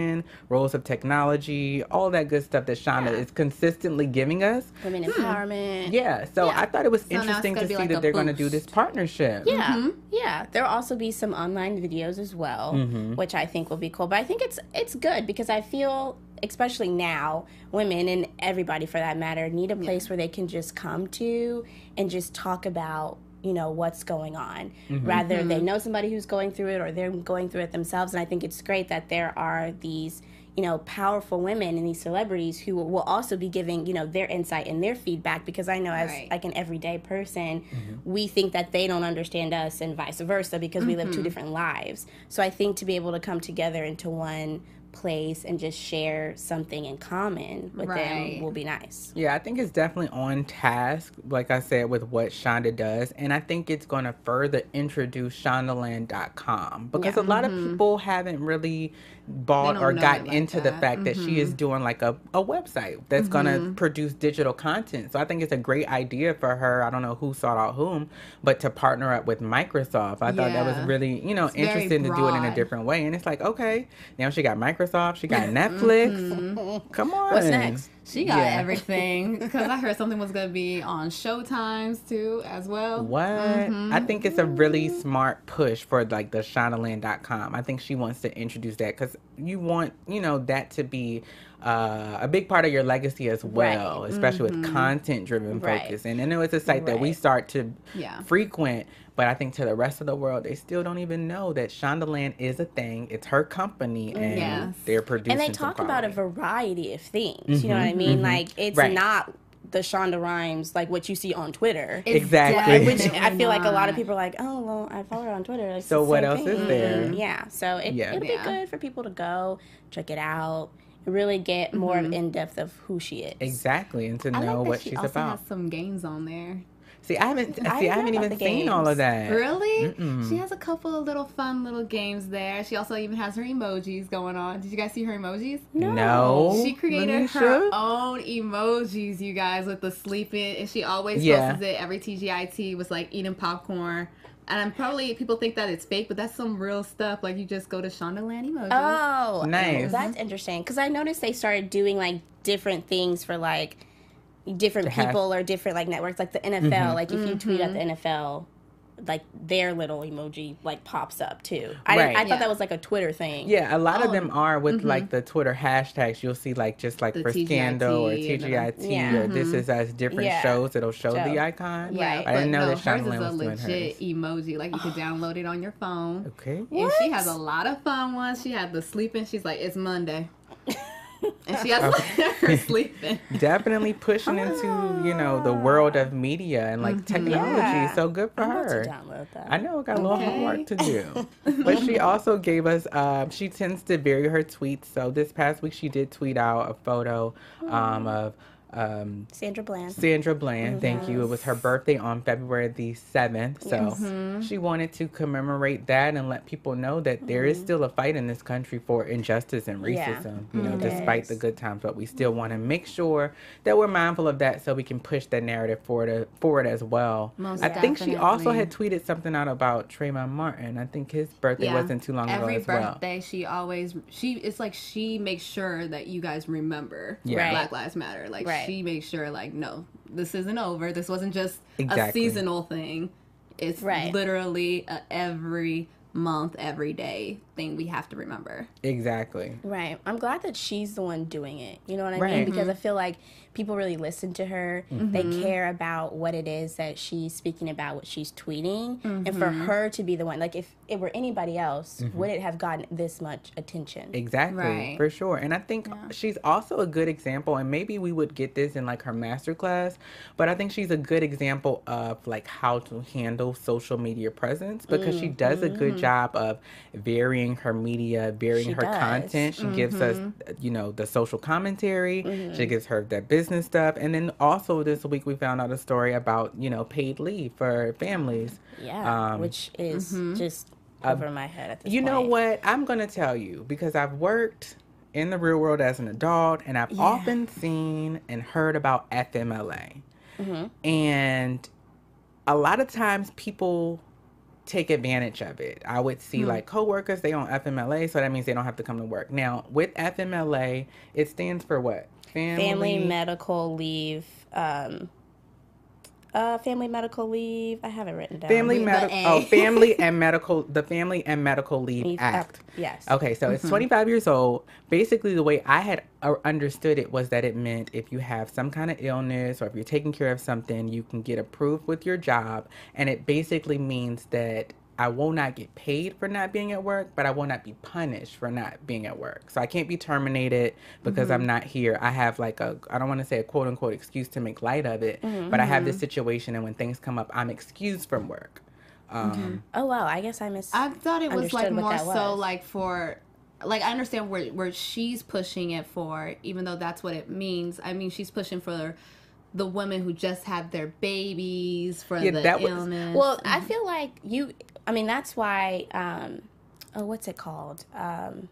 Speaker 3: roles of technology, all that good stuff that Shonda is consistently giving us.
Speaker 4: Women empowerment.
Speaker 3: Yeah, so I thought it was
Speaker 5: it's
Speaker 3: interesting
Speaker 5: gonna
Speaker 3: see
Speaker 5: like
Speaker 3: that they're going to do this partnership.
Speaker 4: Yeah, yeah. There'll also be some online videos as well,
Speaker 3: Mm-hmm.
Speaker 4: which I think will be cool. But I think it's it's good because I feel, especially now, women and everybody for that matter need a place where they can just come to and just talk about you know what's going on.
Speaker 3: Mm-hmm.
Speaker 4: rather they mm-hmm. know somebody who's going through it or they're going through it themselves. And i think it's great that there are these you know powerful women and these celebrities who will also be giving you know their insight and their feedback. Because i know as
Speaker 5: Right.
Speaker 4: like an everyday person mm-hmm. we think that they don't understand us and vice versa because we live two mm-hmm. different lives. So i think to be able to come together into one place and just share something in common with
Speaker 5: Right.
Speaker 4: them will be nice
Speaker 3: Yeah, I think it's definitely on task, like I said, with what Shonda does. And I think it's going to further introduce ShondaLand.com because a lot of mm-hmm. people haven't really bought or gotten
Speaker 5: like
Speaker 3: into the
Speaker 5: that.
Speaker 3: fact that she is mm-hmm. doing like a, a website that's going to mm-hmm. produce digital content. So I think it's a great idea for her. I don't know who sought out whom, but to partner up with Microsoft. I thought that was really, you know,
Speaker 5: It's
Speaker 3: interesting to do it in a different way. And it's like, okay, now she got Microsoft, she got Netflix. Mm-hmm. Come on.
Speaker 4: what's next
Speaker 5: She got
Speaker 3: Yeah.
Speaker 5: everything because I heard something was gonna be on Showtimes too as well.
Speaker 3: What?
Speaker 5: Mm-hmm.
Speaker 3: I think it's a really smart push for like the Shondaland.com. I think she wants to introduce that because you want you know that to be uh, a big part of your legacy as well,
Speaker 4: Right.
Speaker 3: especially with mm-hmm. content driven
Speaker 4: Right.
Speaker 3: focus. And I know it's a site that we start to
Speaker 5: Yeah.
Speaker 3: frequent, but I think to the rest of the world, they still don't even know that Shondaland is a thing. It's her company, mm, and
Speaker 5: Yes.
Speaker 3: they're producing.
Speaker 4: and they talk about a variety of things. You know what I mm-hmm. mean? Mm-hmm. Like it's
Speaker 3: Right.
Speaker 4: not the Shonda Rhimes like what you see on Twitter.
Speaker 5: It's
Speaker 3: Exactly.
Speaker 4: which I feel like a lot of people are like, oh well, I follow her on Twitter. It's
Speaker 3: So
Speaker 4: the
Speaker 3: what
Speaker 4: same
Speaker 3: else is
Speaker 4: thing."
Speaker 3: there? Mm-hmm.
Speaker 4: Yeah, so it,
Speaker 3: Yeah.
Speaker 4: it'll
Speaker 5: Yeah.
Speaker 4: be good for people to go check it out, and really get more mm-hmm. in depth of who she is.
Speaker 3: Exactly, and to
Speaker 5: I
Speaker 3: know
Speaker 5: like
Speaker 3: what
Speaker 5: she
Speaker 3: she's
Speaker 5: also
Speaker 3: about.
Speaker 5: has some games on there.
Speaker 3: See, I haven't.
Speaker 4: I
Speaker 3: see, I haven't even seen all of that.
Speaker 5: Really?
Speaker 3: Mm-mm.
Speaker 5: She has a couple of little fun little games there. She also even has her emojis going on. Did you guys see her emojis?
Speaker 3: No.
Speaker 5: She created her own emojis, you guys, with the sleeping, and she always
Speaker 3: Yeah.
Speaker 5: posts it every TGIT was like eating popcorn. And I'm probably people think that it's fake, but that's some real stuff. Like you just go to Shondaland emojis.
Speaker 4: Oh,
Speaker 3: Nice.
Speaker 4: That's interesting because I noticed they started doing like different things for like different
Speaker 3: To have-
Speaker 4: people or different like networks, like the NFL. Mm-hmm. Like if you tweet at the mm-hmm. NFL, like their little emoji like pops up too. I,
Speaker 3: Right.
Speaker 4: I thought
Speaker 5: Yeah.
Speaker 4: that was like a Twitter thing.
Speaker 3: Yeah, a lot of
Speaker 5: Oh,
Speaker 3: them are with like mm-hmm. the Twitter hashtags. You'll see like just like
Speaker 5: The
Speaker 3: for Scandal or
Speaker 5: TGIT and the-
Speaker 3: TGIT
Speaker 4: Yeah.
Speaker 3: or this is as different
Speaker 4: Yeah.
Speaker 3: shows. It'll show
Speaker 4: Show.
Speaker 3: the icon.
Speaker 5: Yeah,
Speaker 4: Right.
Speaker 3: I didn't know
Speaker 5: but no,
Speaker 3: that Shondaland
Speaker 5: hers is a
Speaker 3: was doing
Speaker 5: legit
Speaker 3: hers.
Speaker 5: emoji. Like you could download it on your phone.
Speaker 3: Okay.
Speaker 5: And she has a lot of fun ones. She had the sleeping. She's like, it's Monday. and she has like, her sleeping.
Speaker 3: Definitely pushing into you know the world of media and like technology.
Speaker 4: Yeah.
Speaker 3: So good for
Speaker 4: I'm about
Speaker 3: her.
Speaker 4: to download that.
Speaker 3: I know, got a little
Speaker 5: Okay.
Speaker 3: homework to do. but she also gave us, uh, she tends to vary her tweets. So this past week, she did tweet out a photo um, of um,
Speaker 4: Sandra Bland.
Speaker 3: Sandra Bland. Mm-hmm. Thank you. It was her birthday on February the 7th. So
Speaker 5: Mm-hmm.
Speaker 3: she wanted to commemorate that and let people know that there is mm-hmm. still a fight in this country for injustice and
Speaker 4: Yeah.
Speaker 3: racism, you mm-hmm. know,
Speaker 4: There
Speaker 3: despite
Speaker 4: is.
Speaker 3: the good times. But we still want to make sure that we're mindful of that so we can push that narrative forward, uh, forward as well.
Speaker 5: Most
Speaker 3: I think she also had tweeted something out about Trayvon Martin. I think his birthday wasn't too long
Speaker 5: Every
Speaker 3: ago as well.
Speaker 5: birthday, she always she. It's like she makes sure that you guys remember
Speaker 3: Yeah. Right.
Speaker 5: Black Lives Matter. Like
Speaker 4: Right.
Speaker 5: She makes sure, like, no, this isn't over. This wasn't just
Speaker 3: Exactly.
Speaker 5: a seasonal thing. It's
Speaker 4: Right.
Speaker 5: literally a every month, every day thing we have to remember.
Speaker 3: Exactly.
Speaker 4: Right. I'm glad that she's the one doing it. You know what I
Speaker 3: Right.
Speaker 4: mean? Because I mm-hmm. feel like people really listen to her. They mm-hmm. care about what it is that she's speaking about, what she's tweeting. And for mm-hmm. her to be the one, like if it were anybody else, would it have gotten this much attention?
Speaker 3: Exactly,
Speaker 5: Right.
Speaker 3: for sure. And I think she's also a good example, and maybe we would get this in like her master class, but I think she's a good example of like how to handle social media presence because she does a good job of varying her media, varying
Speaker 4: She
Speaker 3: her
Speaker 4: does.
Speaker 3: content. She gives us, mm-hmm. you know, the social commentary, she mm-hmm. gives her the business stuff. And then also this week we found out a story about, you know, paid leave for families.
Speaker 4: Yeah.
Speaker 3: Um,
Speaker 4: which is mm-hmm. just over my head at this
Speaker 3: You know what? I'm going to tell you because I've worked in the real world as an adult and I've often seen and heard about FMLA. And a lot of times people take advantage of it. I would see like coworkers, they on FMLA, so that means they don't have to come to work. Now, with FMLA, it stands for what?
Speaker 4: Family medical leave. Um, uh, family medical leave. I have it written down.
Speaker 3: Family
Speaker 5: The
Speaker 3: medical oh family and medical the Family and Medical Leave
Speaker 4: Leave
Speaker 3: Act.
Speaker 4: Act, yes.
Speaker 3: Okay, so it's 25 years old. Basically, the way I had uh, understood it was that it meant if you have some kind of illness or if you're taking care of something, you can get approved with your job, and it basically means that I will not get paid for not being at work, but I will not be punished for not being at work. So I can't be terminated because I'm mm-hmm. not here. I have like a, I don't want to say a quote unquote excuse to make light of it, mm-hmm. but I have this mm-hmm. situation, and when things come up, I'm excused from work. Um,
Speaker 4: Oh wow, I guess I missed.
Speaker 5: I thought it was like more
Speaker 4: that
Speaker 5: so
Speaker 4: was.
Speaker 5: like for like I understand where where she's pushing it for, even though that's what it means. I mean, she's pushing for the women who just had their babies for
Speaker 3: Yeah,
Speaker 5: the
Speaker 3: that was-
Speaker 5: illness.
Speaker 4: Well, I feel like you. I mean, that's why. Um, oh, what's it called? Um,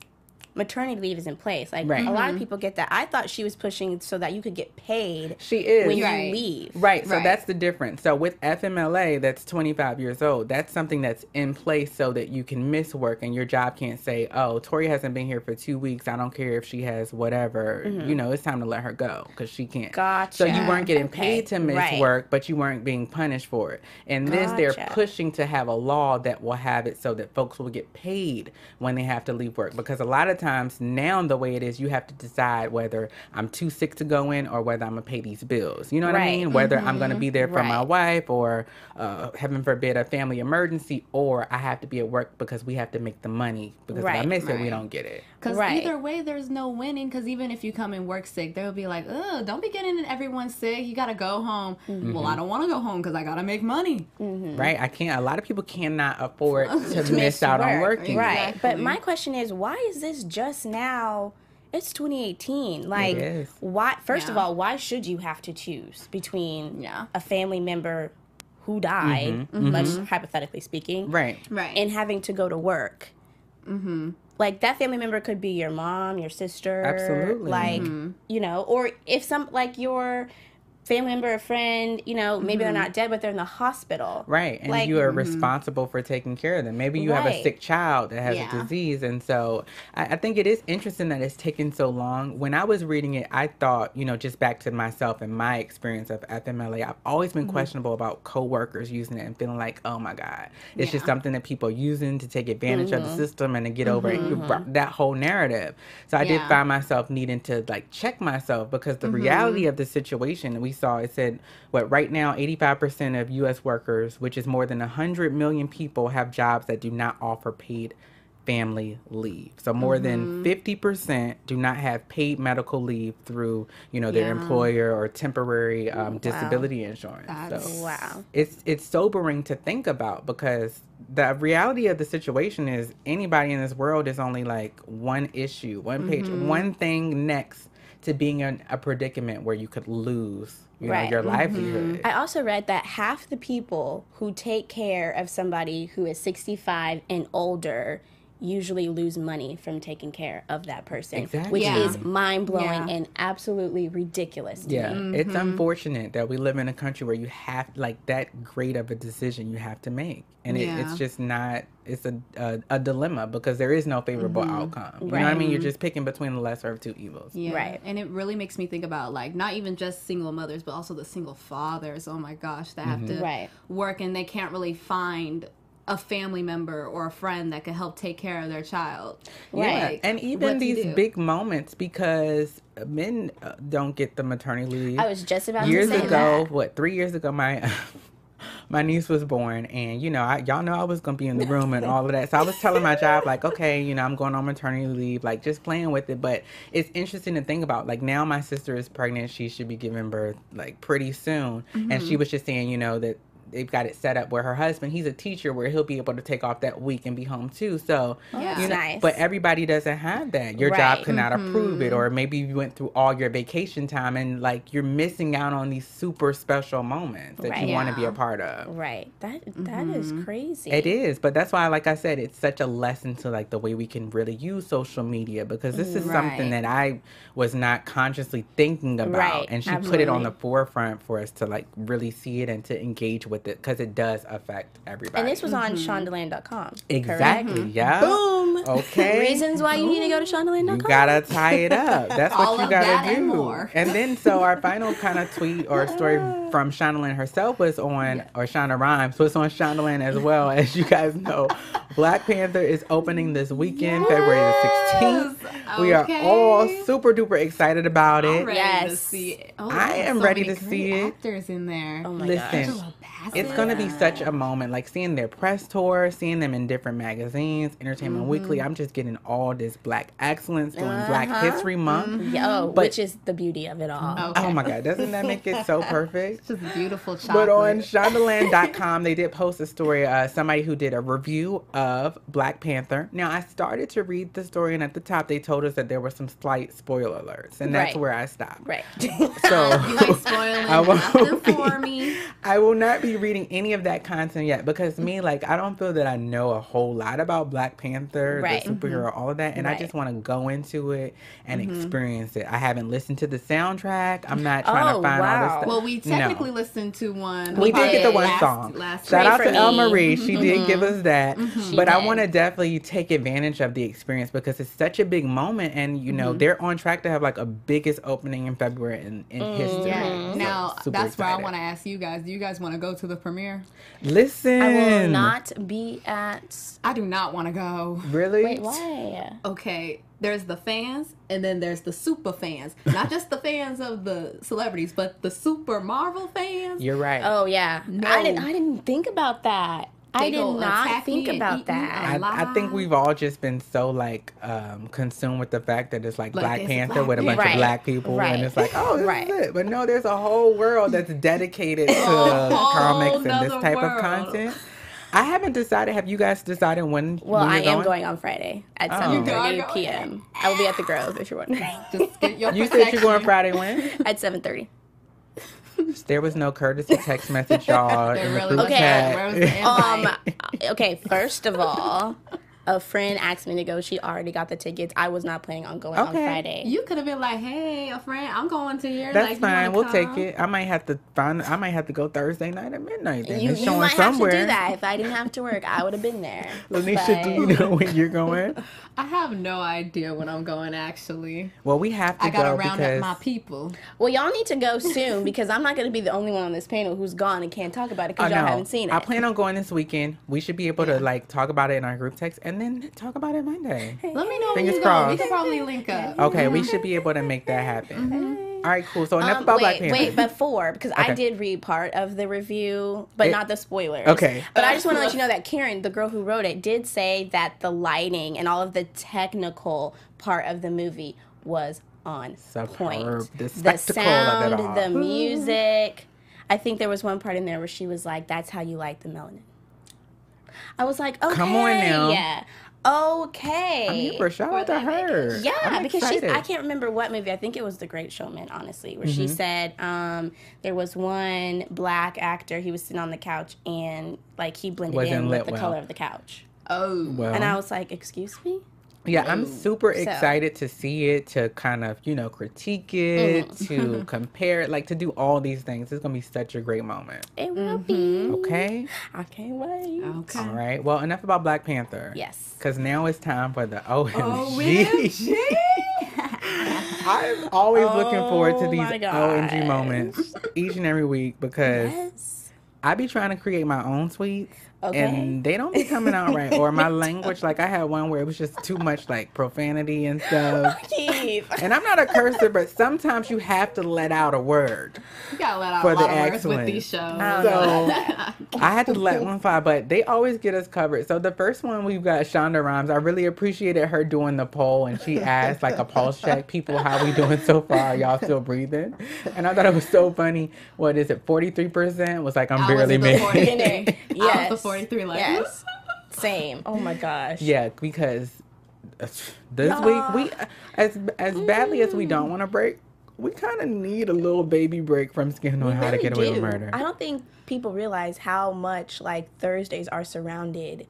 Speaker 4: maternity leave is in place. Like
Speaker 3: Right.
Speaker 4: a lot of people get that. I thought she was pushing so that you could get paid
Speaker 3: She is.
Speaker 4: when you leave.
Speaker 3: Right, so
Speaker 5: Right.
Speaker 3: that's the difference. So with FMLA, that's 25 years old. That's something that's in place so that you can miss work and your job can't say, "Oh, Tori hasn't been here for 2 weeks. I don't care if she has whatever. You know, it's time to let her go cuz she can't." Gotcha. So you
Speaker 4: Mm-hmm.
Speaker 3: Weren't getting
Speaker 4: Okay,
Speaker 3: paid to miss
Speaker 4: right.
Speaker 3: work, but you weren't being punished for it. And this they're pushing to have a law that will have it so that folks will get paid when they have to leave work because a lot of times now the way it is, you have to decide whether I'm too sick to go in or whether I'm gonna pay these bills. You know what I
Speaker 4: Right.
Speaker 3: mean? Whether I'm gonna be there for my wife or, uh, heaven forbid, a family emergency, or I have to be at work because we have to make the money. Because if I
Speaker 4: Right.
Speaker 3: miss it, we don't get it.
Speaker 5: Because
Speaker 4: Right.
Speaker 5: either way, there's no winning. Because even if you come and work sick, they'll be like, "Oh, don't be getting everyone sick. You gotta go home."
Speaker 3: Mm-hmm.
Speaker 5: Well, I don't want to go home because I gotta make money.
Speaker 3: Right? I can't. A lot of people cannot afford to,
Speaker 4: to
Speaker 3: miss out on
Speaker 4: work.
Speaker 3: working.
Speaker 4: Right. But my question is, why is this just now? It's 2018. Like,
Speaker 3: is.
Speaker 4: why? First of all, why should you have to choose between
Speaker 5: Yeah.
Speaker 4: a family member who died, much hypothetically speaking,
Speaker 3: Right.
Speaker 5: Right.
Speaker 4: and having to go to work? Mm-hmm. Like that family member could be your mom, your sister,
Speaker 3: Absolutely.
Speaker 4: Like
Speaker 5: Mm-hmm.
Speaker 4: you know, or if some like your family member, a friend, you know, maybe they're mm-hmm. not dead, but they're in the hospital,
Speaker 3: Right. And
Speaker 4: Like-
Speaker 3: you are mm-hmm. responsible for taking care of them. Maybe you have a sick child that has
Speaker 5: Yeah.
Speaker 3: a disease. And so I, I think it is interesting that it's taken so long. When I was reading it, I thought, you know, just back to myself and my experience of FMLA, I've always been mm-hmm. questionable about coworkers using it and feeling like, oh my God, it's just something that people are using to take advantage of the system and to get over it. Brought that whole narrative. So I did find myself needing to like check myself because the reality of the situation we saw, it said, what right now, 85% of US workers, which is more than 100 million people, have jobs that do not offer paid family leave. So more than 50% do not have paid medical leave through, you know, their
Speaker 5: Yeah.
Speaker 3: employer or temporary um, disability insurance.
Speaker 5: That's-
Speaker 3: so
Speaker 4: Wow.
Speaker 3: it's it's sobering to think about because the reality of the situation is anybody in this world is only like one issue, one page,
Speaker 4: Mm-hmm.
Speaker 3: one thing next to being in a predicament where you could lose, you
Speaker 4: Right.
Speaker 3: know, your mm-hmm. livelihood.
Speaker 4: I also read that half the people who take care of somebody who is 65 and older usually lose money from taking care of that person,
Speaker 3: Exactly.
Speaker 4: which
Speaker 5: Yeah.
Speaker 4: is mind blowing
Speaker 5: Yeah.
Speaker 4: and absolutely ridiculous to
Speaker 3: Yeah,
Speaker 4: me.
Speaker 3: it's mm-hmm. unfortunate that we live in a country where you have like that great of a decision you have to make, and it, it's just not. It's a, a a dilemma because there is no favorable mm-hmm. outcome. You know what I mean? You're just picking between the lesser of two evils.
Speaker 5: Yeah.
Speaker 4: Right.
Speaker 5: And it really makes me think about like not even just single mothers, but also the single fathers. Oh my gosh, that have to mm-hmm.
Speaker 4: Right.
Speaker 5: work and they can't really find a family member or a friend that could help take care of their child.
Speaker 3: Yeah,
Speaker 5: Like,
Speaker 3: and even these big moments because men uh, don't get the maternity leave.
Speaker 4: I was just about
Speaker 3: years
Speaker 4: to say
Speaker 3: ago.
Speaker 4: that.
Speaker 3: What three years ago? My my niece was born, and you know, I, y'all know I was gonna be in the room and all of that. So I was telling my job like, okay, you know, I'm going on maternity leave, like just playing with it. But it's interesting to think about. Like now, my sister is pregnant; she should be giving birth like pretty soon, and
Speaker 4: Mm-hmm.
Speaker 3: she was just saying, you know, that they've got it set up where her husband he's a teacher where he'll be able to take off that week and be home too so
Speaker 5: Yeah.
Speaker 3: you know,
Speaker 4: nice.
Speaker 3: but everybody doesn't have that your job
Speaker 4: Right. Mm-hmm.
Speaker 3: cannot approve it or maybe you went through all your vacation time and like you're missing out on these super special moments that you
Speaker 4: Right.
Speaker 3: want to be a part of
Speaker 4: Right. That that is crazy.
Speaker 3: it is but that's why like i said it's such a lesson to like the way we can really use social media because this is something that i was not consciously thinking about
Speaker 4: Right,
Speaker 3: and she put it on the forefront for us to like really see it and to engage with it because it does affect everybody
Speaker 4: And this was on mm-hmm. shondaland.com.
Speaker 3: exactly
Speaker 4: Correct?
Speaker 3: yeah
Speaker 4: Boom.
Speaker 3: okay
Speaker 4: Reasons why you need to go to shondaland.com.
Speaker 3: You gotta tie it up. That's what
Speaker 5: All
Speaker 3: you
Speaker 5: of
Speaker 3: gotta
Speaker 5: that
Speaker 3: do.
Speaker 5: and more.
Speaker 3: And then, so our final kind of tweet or story from Shondaland herself was on, or Shonda Rhimes was on Shondaland as well. As you guys know, Black Panther is opening this weekend, February the 16th. We are all super duper excited about it.
Speaker 5: I'm ready to
Speaker 4: Yes.
Speaker 5: see it. Oh,
Speaker 3: I
Speaker 5: there's
Speaker 3: am
Speaker 5: so
Speaker 3: ready
Speaker 5: many
Speaker 3: to
Speaker 5: great
Speaker 3: see it.
Speaker 5: Actors in there.
Speaker 4: Oh my
Speaker 3: Listen,
Speaker 4: gosh.
Speaker 5: Angela
Speaker 3: it's gonna be such a moment, like seeing their press tour, seeing them in different magazines, Entertainment Weekly. Mm-hmm. I'm just getting all this black excellence during Black uh-huh. History Month. Mm-hmm.
Speaker 4: Yo,
Speaker 3: But-
Speaker 4: which is the beauty of it all.
Speaker 5: Okay.
Speaker 3: Oh my God, doesn't that make it so perfect?
Speaker 5: Just a beautiful chocolate.
Speaker 3: But on Shondaland.com, they did post a story. Uh, somebody who did a review of Black Panther. Now, I started to read the story, and at the top, they told us that there were some slight spoiler alerts, and that's
Speaker 4: Right.
Speaker 3: where I stopped.
Speaker 4: Right.
Speaker 3: So
Speaker 5: you ain't spoiling
Speaker 3: I won't be-
Speaker 5: for me.
Speaker 3: I will not be reading any of that content yet because me, mm-hmm. like, I don't feel that I know a whole lot about Black Panther,
Speaker 4: Right.
Speaker 3: the superhero, all of that, and I just want to go into it and mm-hmm. experience it. I haven't listened to the soundtrack. I'm not trying
Speaker 4: Oh,
Speaker 3: to find all
Speaker 4: wow.
Speaker 3: this stuff.
Speaker 5: Well, we
Speaker 3: No.
Speaker 5: technically listened to one.
Speaker 3: We did get the one
Speaker 5: last,
Speaker 3: song.
Speaker 5: Last
Speaker 3: Shout out to El
Speaker 4: Me.
Speaker 3: Marie. She did give us that. But I want to definitely take advantage of the experience because it's such a big moment. And, you know, they're on track to have like a biggest opening in February in, in mm, history.
Speaker 5: Yeah.
Speaker 3: So,
Speaker 5: Now that's where I want to ask you guys. Do you guys want to go to the premiere?
Speaker 3: Listen.
Speaker 4: I will not be at.
Speaker 5: I do not want to go.
Speaker 3: Really?
Speaker 4: Wait, why?
Speaker 5: Okay, there's the fans, and then there's the super fans. Not just the fans of the celebrities, but the super Marvel fans.
Speaker 3: You're right.
Speaker 4: Oh yeah,
Speaker 5: No.
Speaker 4: I didn't. I didn't think about that. I did not think about that.
Speaker 3: I, I think we've all just been so like um, consumed with the fact that it's like
Speaker 5: Like,
Speaker 3: Black Panther
Speaker 5: Black
Speaker 3: with a bunch
Speaker 4: Right.
Speaker 3: of black people,
Speaker 4: Right.
Speaker 3: and it's like, oh, this
Speaker 4: Right.
Speaker 3: is it. But no, there's a whole world that's dedicated to
Speaker 5: whole
Speaker 3: comics and this
Speaker 5: nother
Speaker 3: type of content. I haven't decided. Have you guys decided when?
Speaker 4: Well,
Speaker 3: when
Speaker 4: I
Speaker 3: you're
Speaker 4: am going on Friday at
Speaker 3: Oh.
Speaker 4: seven thirty p.m. I will be at the Grove if you're wondering.
Speaker 5: Just get your
Speaker 3: You said you're going. Friday when?
Speaker 4: at seven thirty.
Speaker 3: There was no courtesy text message, y'all.
Speaker 5: There
Speaker 3: in the
Speaker 5: really
Speaker 3: group
Speaker 5: wasn't.
Speaker 3: chat.
Speaker 5: Where was the
Speaker 4: Um. Okay. First of all, a friend asked me to go. She already got the tickets. I was not planning on going on
Speaker 3: Okay.
Speaker 4: Friday.
Speaker 5: You could have been like, "Hey, a friend, I'm going to here."
Speaker 3: That's
Speaker 5: like,
Speaker 3: fine.
Speaker 5: wanna
Speaker 3: We'll take it. I might have to find. I might have to go Thursday night at midnight. Then
Speaker 4: You,
Speaker 3: it's
Speaker 4: you
Speaker 3: showing
Speaker 4: might
Speaker 3: somewhere.
Speaker 4: have to do that. If I didn't have to work, I would have been there.
Speaker 3: Lanisha, do you know when you're going?
Speaker 5: I have no idea when I'm going. Actually,
Speaker 3: Well, we have to
Speaker 5: I gotta
Speaker 3: go
Speaker 5: round
Speaker 3: because
Speaker 5: up my people.
Speaker 4: Well, y'all need to go soon because I'm not going to be the only one on this panel who's gone and can't talk about it
Speaker 3: I
Speaker 4: because y'all
Speaker 3: know.
Speaker 4: haven't seen it.
Speaker 3: I plan on going this weekend. We should be able to like talk about it in our group text and then talk about it Monday.
Speaker 5: Let me know when
Speaker 3: Fingers
Speaker 5: you go. We
Speaker 3: crossed.
Speaker 5: could probably link up.
Speaker 3: Okay, we should be able to make that happen. All right, cool. So enough
Speaker 4: Um,
Speaker 3: about
Speaker 4: wait,
Speaker 3: Black Panther.
Speaker 4: wait, before because I did read part of the review, but
Speaker 3: It-
Speaker 4: not the spoilers.
Speaker 3: Okay.
Speaker 4: But I just want to let you know that Karen, the girl who wrote it, did say that the lighting and all of the technical part of the movie was on
Speaker 3: Superb.
Speaker 4: point.
Speaker 3: The spectacle of
Speaker 4: sound,
Speaker 3: it all.
Speaker 4: the music. I think there was one part in there where she was like, "That's how you like the melanin." I was like, "Okay,
Speaker 3: Come on now.
Speaker 4: yeah, okay."
Speaker 3: I'm here for a shout out to
Speaker 5: that
Speaker 3: her.
Speaker 4: Yeah,
Speaker 3: I'm
Speaker 4: because she's. I can't remember what movie. I think it was The Great Showman, honestly, where she
Speaker 3: Mm-hmm.
Speaker 4: said um, there was one black actor. He was sitting on the couch and like he blended
Speaker 3: Wasn't
Speaker 4: in with the
Speaker 3: well.
Speaker 4: color of the couch.
Speaker 5: Oh,
Speaker 3: Well,
Speaker 4: And I was like, "Excuse me."
Speaker 3: Yeah, I'm super
Speaker 4: So-
Speaker 3: excited to see it, to kind of, you know, critique it,
Speaker 4: Mm.
Speaker 3: to compare it, like to do all these things. It's going to be such a great moment.
Speaker 4: It will
Speaker 3: Mm-hmm.
Speaker 4: be.
Speaker 3: Okay?
Speaker 4: I can't wait.
Speaker 5: okay.
Speaker 3: All right. Well, enough about Black Panther.
Speaker 4: Yes.
Speaker 3: Because now it's time for the
Speaker 4: Oh,
Speaker 3: OMG. I'm always looking forward to
Speaker 4: Oh
Speaker 3: these OMG moments each and every week because
Speaker 4: Yes.
Speaker 3: I be trying to create my own tweets.
Speaker 4: Okay.
Speaker 3: And they don't be coming out right. Or my language, like I had one where it was just too much like profanity and stuff.
Speaker 4: Keith.
Speaker 3: And I'm not a cursor, but sometimes you have to let out a word.
Speaker 5: You gotta let out
Speaker 3: For
Speaker 5: a
Speaker 3: the
Speaker 5: lot of words
Speaker 3: excellence.
Speaker 5: with these shows.
Speaker 4: I don't know about
Speaker 3: So I had to let one fly, but they always get us covered. So the first one we've got Shonda Rhimes. I really appreciated her doing the poll, and she asked like a pulse check, people, how we doing so far? Are y'all still breathing? And I thought it was so funny. What is it? Forty three percent was like I'm
Speaker 5: I
Speaker 3: barely
Speaker 5: in the
Speaker 3: making.
Speaker 5: 40.
Speaker 4: In it.
Speaker 5: I was
Speaker 4: Yes.
Speaker 5: The 43 like,
Speaker 4: Yes. Same. Oh my gosh.
Speaker 3: Yeah, because uh, this week we, as as badly as we don't want to break, we kind of need a little baby break from Scandal and How to Get Away with. Murder.
Speaker 4: I don't think people realize how much like Thursdays are surrounded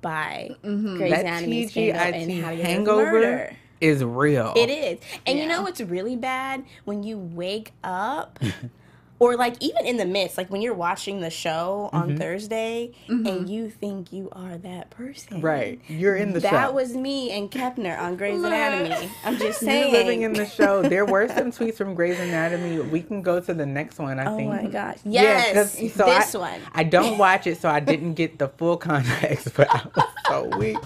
Speaker 4: by Grey's
Speaker 3: that
Speaker 4: Anatomy, and How to
Speaker 3: TGIT
Speaker 4: Get
Speaker 3: hangover
Speaker 4: Murder.
Speaker 3: is real.
Speaker 4: It is, and you know what's really bad when you wake up. Or like even in the midst, like when you're watching the show
Speaker 3: Mm-hmm.
Speaker 4: on Thursday and you think you are that person.
Speaker 3: Right, you're in the
Speaker 4: That
Speaker 3: show.
Speaker 4: That was me and Kepner on Grey's Anatomy. I'm just
Speaker 3: You're
Speaker 4: saying.
Speaker 3: living in the show. There were some tweets from Grey's Anatomy. We can go to the next one. I
Speaker 4: oh
Speaker 3: think.
Speaker 4: my gosh.
Speaker 3: Yeah, so
Speaker 4: this
Speaker 3: I,
Speaker 4: one.
Speaker 3: I don't watch it, so I didn't get the full context, but I was so weak.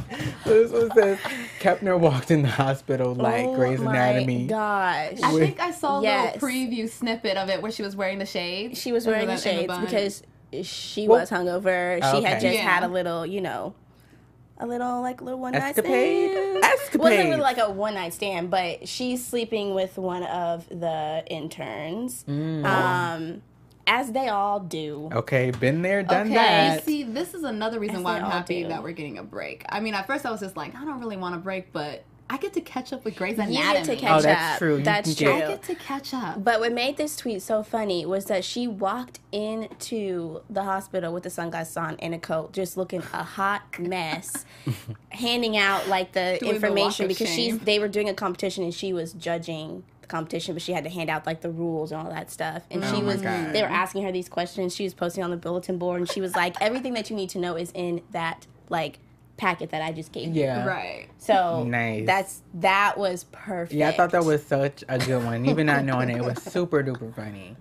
Speaker 3: So this one says Kepner walked in the hospital like Grey's Anatomy.
Speaker 4: oh
Speaker 3: Grey's
Speaker 4: my
Speaker 3: Anatomy.
Speaker 4: gosh.
Speaker 5: I think I saw a
Speaker 4: Yes.
Speaker 5: little preview snippet of it where she was wearing the shades.
Speaker 4: She was wearing the
Speaker 5: in
Speaker 4: shades
Speaker 5: bun.
Speaker 4: because she
Speaker 3: Well-
Speaker 4: was hungover. She
Speaker 3: Okay.
Speaker 4: had just
Speaker 5: Yeah.
Speaker 4: had a little, you know, a little like little one night
Speaker 3: Escapade?
Speaker 4: stand.
Speaker 3: Escapade.
Speaker 4: Wasn't really like a one night stand, but she's sleeping with one of the interns.
Speaker 3: Mm.
Speaker 4: Um, as they all do.
Speaker 3: Okay, been there, done that.
Speaker 5: Okay,
Speaker 3: that.
Speaker 5: see, this is another reason
Speaker 4: As
Speaker 5: why I'm happy
Speaker 4: do.
Speaker 5: that we're getting a break. I mean, at first I was just like, I don't really want a break, but I get to catch up with Grey's
Speaker 4: You get to catch
Speaker 3: Oh, that's
Speaker 4: up.
Speaker 3: true. You
Speaker 4: That's true.
Speaker 3: get-
Speaker 5: I get to catch up.
Speaker 4: But what made this tweet so funny was that she walked into the hospital with the sunglasses on and a coat, just looking a hot mess, handing out like the
Speaker 5: Doing
Speaker 4: information
Speaker 5: walk of
Speaker 4: because she's they were doing a competition and she was judging the competition, but she had to hand out like the rules and all that stuff. And
Speaker 3: Oh
Speaker 4: she was
Speaker 3: God.
Speaker 4: they were asking her these questions. She was posting on the bulletin board and she was like, everything that you need to know is in that like packet that I just gave you.
Speaker 3: yeah.
Speaker 5: Right.
Speaker 4: So
Speaker 3: Nice.
Speaker 4: that's that was perfect.
Speaker 3: Yeah, I thought that was such a good one. Even not knowing it, it was super duper funny.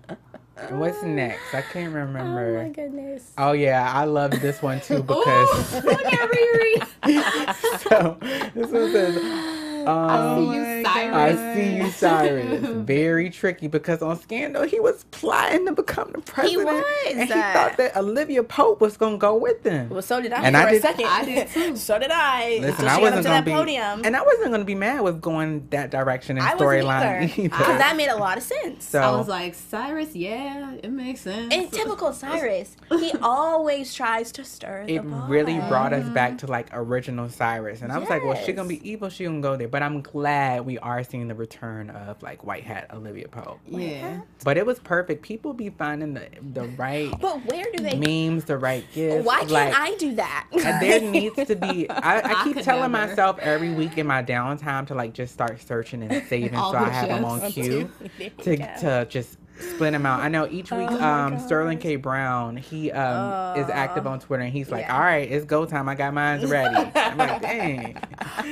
Speaker 3: What's next? I can't remember.
Speaker 4: Oh my goodness.
Speaker 3: Oh yeah, I love this one too because
Speaker 5: Look at Riri.
Speaker 3: so this one says Um,
Speaker 5: see you, Cyrus.
Speaker 3: I see you, Cyrus. Very tricky because on Scandal he was plotting to become the president,
Speaker 4: was,
Speaker 3: and he
Speaker 4: uh,
Speaker 3: thought that Olivia Pope was gonna go with him.
Speaker 4: Well, so did I
Speaker 3: And
Speaker 4: for
Speaker 3: I
Speaker 4: a
Speaker 3: did-
Speaker 4: second.
Speaker 5: I did too.
Speaker 4: so did I.
Speaker 3: Listen,
Speaker 4: Until
Speaker 3: I
Speaker 4: she got
Speaker 3: wasn't
Speaker 4: to
Speaker 3: gonna
Speaker 4: that
Speaker 3: be,
Speaker 4: podium.
Speaker 3: and I wasn't gonna be mad with going that direction in storyline
Speaker 4: either.
Speaker 3: either.
Speaker 4: Because that made a lot of sense.
Speaker 3: So
Speaker 5: I was like, Cyrus, yeah, it makes sense.
Speaker 4: In typical Cyrus, he always tries to stir the
Speaker 3: it really brought us back to like original Cyrus, and I was like, well, she gonna be evil, she gonna go there. But I'm glad we are seeing the return of like white hat Olivia Pope.
Speaker 5: yeah.
Speaker 3: But it was perfect. People be finding the the right
Speaker 4: But where do they?
Speaker 3: memes, the right gifts.
Speaker 4: Why can't
Speaker 3: like,
Speaker 4: I do that?
Speaker 3: There needs to be. I, I
Speaker 5: I
Speaker 3: keep
Speaker 5: could
Speaker 3: telling
Speaker 5: never.
Speaker 3: myself every week in my downtime to like just start searching and saving, so I have them on cue to to just split them out. I know each week,
Speaker 4: Oh
Speaker 3: um, Sterling K. Brown, he um is active on Twitter, and he's like,
Speaker 4: yeah.
Speaker 3: "All right, it's go time. I got mine ready." I'm like, "Dang."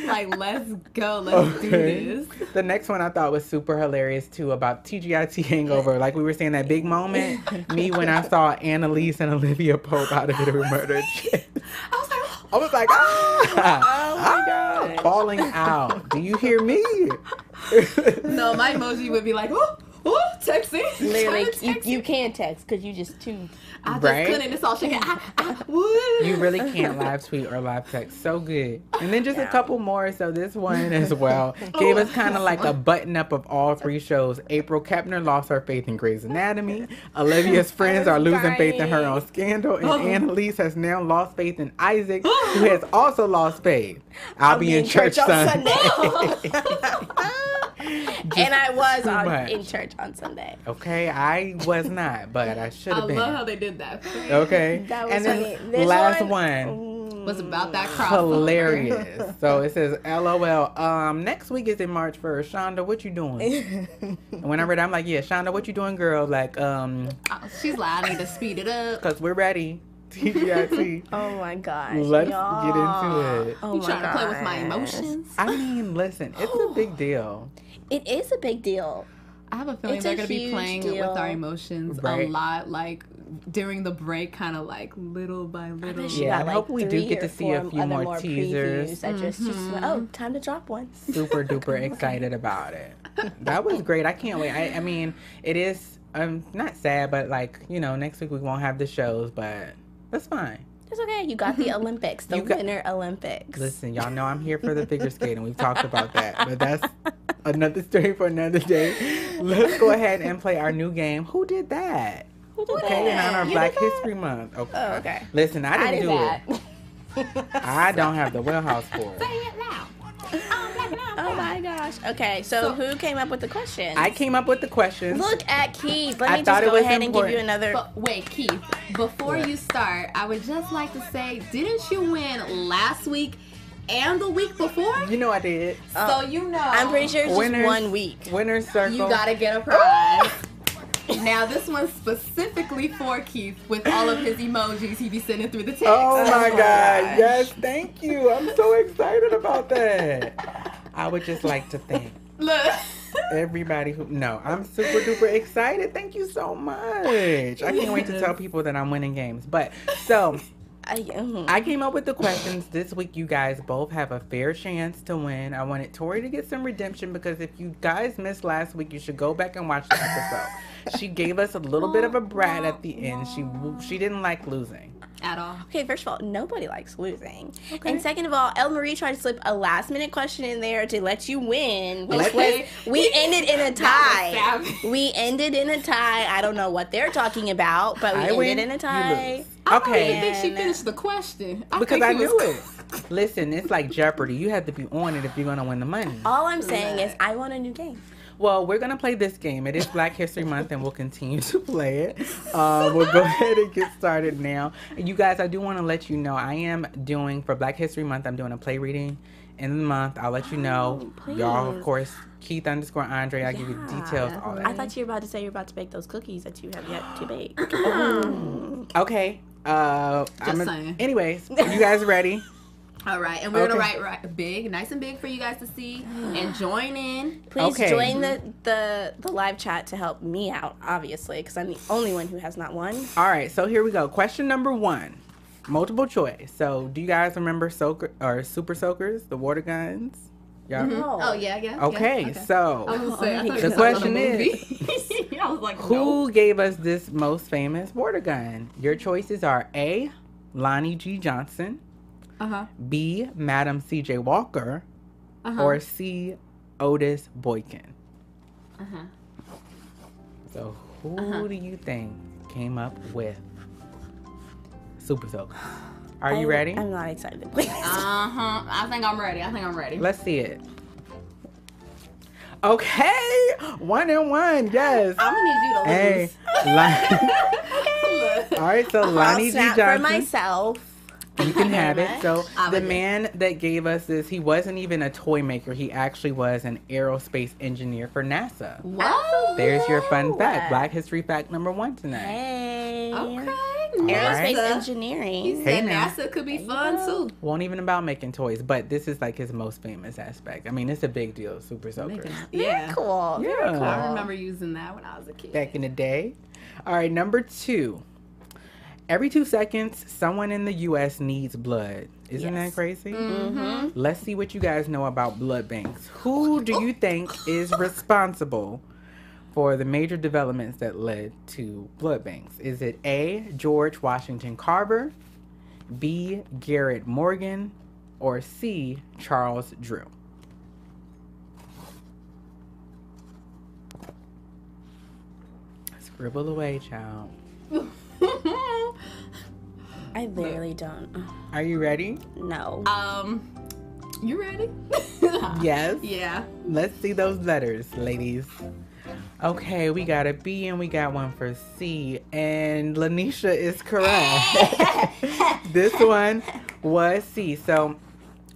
Speaker 5: Like, let's go. Let's do this.
Speaker 3: The next one I thought was super hilarious too about TGIT hangover. Like we were saying that big moment. me when I saw Annalise and Olivia Pope out of it with murder.
Speaker 5: I was like,
Speaker 3: I was like, ah,
Speaker 4: Oh my
Speaker 3: ah,
Speaker 4: God.
Speaker 3: falling out. Do you hear me?
Speaker 5: no, my emoji would be like, oh, oh, texting.
Speaker 4: Literally,
Speaker 5: Trying to
Speaker 4: you, you can't text because you just too.
Speaker 5: I just
Speaker 3: Right?
Speaker 5: couldn't. It's all shaking. Ah, ah, woo.
Speaker 3: You really can't live tweet or live text. So good. And then just a couple more. So this one as well gave us kind of like a button up of all three shows. April Kepner lost her faith in Grey's Anatomy. Olivia's friends are losing faith in her on Scandal. And Annalise has now lost faith in Isaac, who has also lost faith. I'll, be, in, church,
Speaker 4: on
Speaker 3: Sunday.
Speaker 4: and I was on, in church on Sunday.
Speaker 3: Okay, I was not, but I should have been.
Speaker 5: I love how they did that.
Speaker 3: Okay.
Speaker 4: That was
Speaker 3: and then
Speaker 4: funny. This
Speaker 3: last
Speaker 4: one-
Speaker 3: one,
Speaker 5: Was about that crossover.
Speaker 3: hilarious. so it says, "LOL." Um, next week is in March first. Shonda, what you doing? and when I read, it, I'm like, "Yeah, Shonda, what you doing, girl?" Like, um,
Speaker 5: Oh, she's like, I need to speed it up.
Speaker 3: cause we're ready. TGIT.
Speaker 4: Oh my gosh.
Speaker 3: Let's
Speaker 4: y'all.
Speaker 3: get into it.
Speaker 4: Oh
Speaker 5: You
Speaker 4: my
Speaker 5: trying to play with my emotions?
Speaker 3: I mean, listen, it's a big deal.
Speaker 4: It is a big deal.
Speaker 5: I have a feeling
Speaker 4: It's
Speaker 5: they're
Speaker 4: a
Speaker 5: gonna be playing
Speaker 4: deal.
Speaker 5: with our emotions
Speaker 3: Right.
Speaker 5: a lot, like during the break, kind of like little by little.
Speaker 4: bet
Speaker 3: Yeah,
Speaker 4: got,
Speaker 3: and
Speaker 4: like,
Speaker 3: hopefully we do get to see a few
Speaker 4: other
Speaker 3: more teasers.
Speaker 4: previews that just, just
Speaker 5: Mm-hmm.
Speaker 4: oh, time to drop one.
Speaker 3: super duper excited about it. That was great. I can't wait. I, I mean, it is um not sad, but like you know, next week we won't have the shows, but that's fine.
Speaker 4: It's okay. You got the Olympics, the
Speaker 3: got-
Speaker 4: Winter Olympics.
Speaker 3: Listen, y'all know I'm here for the figure skating. We've talked about that, but that's another story for another day. Let's go ahead and play our new game. Who did that?
Speaker 4: Who did
Speaker 3: Okay, in
Speaker 4: that?
Speaker 3: honor of
Speaker 4: You
Speaker 3: Black? History Month. Okay.
Speaker 4: Oh, okay.
Speaker 3: Listen, I
Speaker 4: I
Speaker 3: didn't
Speaker 4: did
Speaker 3: do
Speaker 4: that.
Speaker 3: it. I don't have the wheelhouse for it. Say it loud.
Speaker 4: Um, oh my gosh. Okay, so, who came up with the question?
Speaker 3: I came up with the questions.
Speaker 4: Look at Keith. Let
Speaker 3: I
Speaker 4: me
Speaker 3: thought
Speaker 4: just
Speaker 3: it
Speaker 4: go
Speaker 3: was
Speaker 4: ahead and give you another.
Speaker 5: But wait, Keith, before you start, I would just like to say, didn't you win last week and the week before?
Speaker 3: You know I did.
Speaker 5: so uh, you know.
Speaker 4: I'm pretty sure it's just one week.
Speaker 3: Winner's circle.
Speaker 5: you gotta get a prize. now this one's specifically for Keith with all of his emojis he be sending through the text.
Speaker 3: Oh, oh my
Speaker 4: my
Speaker 3: God.
Speaker 4: gosh.
Speaker 3: Yes, thank you. I'm so excited about that. I would just like to thank
Speaker 5: Look.
Speaker 3: everybody who. No, I'm super duper excited. Thank you so much. I can't wait to tell people that I'm winning games. But so
Speaker 4: I, mhm.
Speaker 3: I came up with the questions this week. You guys both have a fair chance to win. I wanted Tori to get some redemption because if you guys missed last week, you should go back and watch the episode. she gave us a little bit of a brat at the end. She she didn't like losing.
Speaker 5: At all.
Speaker 4: Okay, first of all, nobody likes losing. And second of all, El Marie tried to slip a last minute question in there to let you win, which
Speaker 5: Okay.
Speaker 4: was we ended in a tie. We ended in a tie. I don't know what they're talking about, but we
Speaker 3: I
Speaker 4: ended
Speaker 3: win,
Speaker 4: in a tie.
Speaker 3: lose.
Speaker 5: I don't even think she finished the question. I
Speaker 3: Because
Speaker 5: think
Speaker 3: I knew
Speaker 5: was-
Speaker 3: it. Listen, it's like Jeopardy. You have to be on it if you're gonna win the money.
Speaker 4: All I'm saying is I want a new game.
Speaker 3: Well, we're gonna play this game. It is Black History Month, and we'll continue to play it. Uh, we'll go ahead and get started now. You guys, I do want to let you know I am doing for Black History Month. I'm doing a play reading in the month. I'll let you know. Y'all, of course, Keith underscore Andre. I'll give you details. All that.
Speaker 4: I thought you were about to say you're about to bake those cookies that you have yet to bake.
Speaker 3: Okay. Uh, I'm a-
Speaker 5: saying.
Speaker 3: anyways, you guys ready?
Speaker 5: All right, and we're gonna write, write big, nice and big for you guys to see and join in.
Speaker 4: Please
Speaker 3: Okay.
Speaker 4: join the, the the live chat to help me out, obviously, because I'm the only one who has not won.
Speaker 3: All right, so here we go. Question number one, multiple choice. So, do you guys remember soaker or super soakers, the water guns? Y'all-
Speaker 4: No. Mm-hmm.
Speaker 5: Oh. oh yeah, yeah. yeah,
Speaker 3: Okay, so
Speaker 5: I say,
Speaker 3: the question is.
Speaker 5: I was like,
Speaker 3: who gave us this most famous water gun? Your choices are A. Lonnie G. Johnson,
Speaker 5: Uh huh.
Speaker 3: B. Madam C.J. Walker,
Speaker 5: Uh-huh.
Speaker 3: or C. Otis Boykin.
Speaker 5: Uh huh.
Speaker 3: So, who
Speaker 5: Uh-huh.
Speaker 3: do you think came up with Super Soaker? Are you
Speaker 4: I'm-
Speaker 3: ready?
Speaker 4: I'm not excited.
Speaker 5: Uh huh. I think I'm ready. I think I'm ready.
Speaker 3: Let's see it. Okay, one and one. Yes.
Speaker 5: I'm gonna need you to
Speaker 3: Hey,
Speaker 5: lose.
Speaker 3: Lon- all right. So Lonnie
Speaker 4: I'll
Speaker 3: G.
Speaker 4: snap for
Speaker 3: Johnson.
Speaker 4: myself.
Speaker 3: You can have it. So the man that gave us this, he wasn't even a toy maker. He actually was an aerospace engineer for NASA.
Speaker 5: What?
Speaker 3: There's your fun fact. Black History fact number one tonight.
Speaker 4: Hey.
Speaker 5: Okay.
Speaker 4: Aerospace
Speaker 5: NASA.
Speaker 4: engineering.
Speaker 5: He
Speaker 3: Hey,
Speaker 5: said
Speaker 3: now.
Speaker 5: NASA could be fun too.
Speaker 3: Won't even about making toys, but this is like his most famous aspect. I mean, it's a big deal. Super Soaker.
Speaker 5: Yeah.
Speaker 4: Cool. Very
Speaker 3: Yeah.
Speaker 4: cool.
Speaker 5: I remember using that when I was a kid.
Speaker 3: Back in the day. All right, number two. Every two seconds, someone in the U.S. needs blood. Isn't that crazy?
Speaker 5: Mm-hmm.
Speaker 3: Let's see what you guys know about blood banks. Who do you think is responsible for the major developments that led to blood banks? Is it A. George Washington Carver, B. Garrett Morgan, or C. Charles Drew? Scribble away, child.
Speaker 4: I literally don't.
Speaker 3: Are you ready?
Speaker 4: No.
Speaker 5: um, you ready?
Speaker 3: Yes.
Speaker 5: Yeah.
Speaker 3: Let's see those letters, ladies. Okay, we got a B and we got one for C. And Lanisha is correct. this one was C. So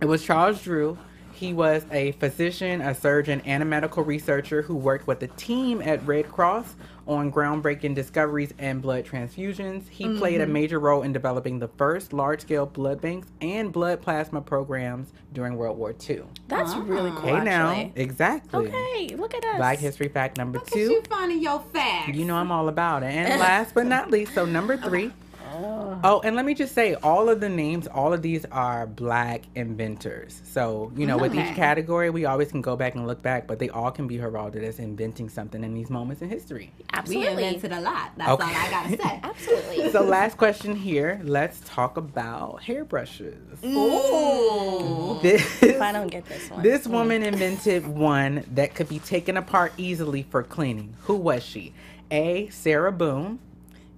Speaker 3: it was Charles Drew. He was a physician, a surgeon, and a medical researcher who worked with a team at Red Cross on groundbreaking discoveries and blood transfusions. He played a mm-hmm. major role in developing the first large scale blood banks and blood plasma programs during World War II.
Speaker 4: That's really cool.
Speaker 3: Hey now, exactly.
Speaker 4: Okay, look at us.
Speaker 3: Black History fact number
Speaker 5: Look at you
Speaker 3: two.
Speaker 5: finding your facts.
Speaker 3: You know I'm all about it. And last but not least, so number three. Oh. oh, and let me just say, all of the names, all of these are black inventors. So, you know, with each category, we always can go back and look back, but they all can be heralded as inventing something in these moments in history. Absolutely.
Speaker 5: we
Speaker 4: Absolutely.
Speaker 5: invented a lot. That's
Speaker 3: Okay.
Speaker 5: all I gotta say.
Speaker 4: Absolutely.
Speaker 3: So, last question here. Let's talk about hairbrushes.
Speaker 5: Ooh.
Speaker 3: This,
Speaker 4: if I don't get this one.
Speaker 3: This mm. woman invented one that could be taken apart easily for cleaning. Who was she? A. Sarah Boone,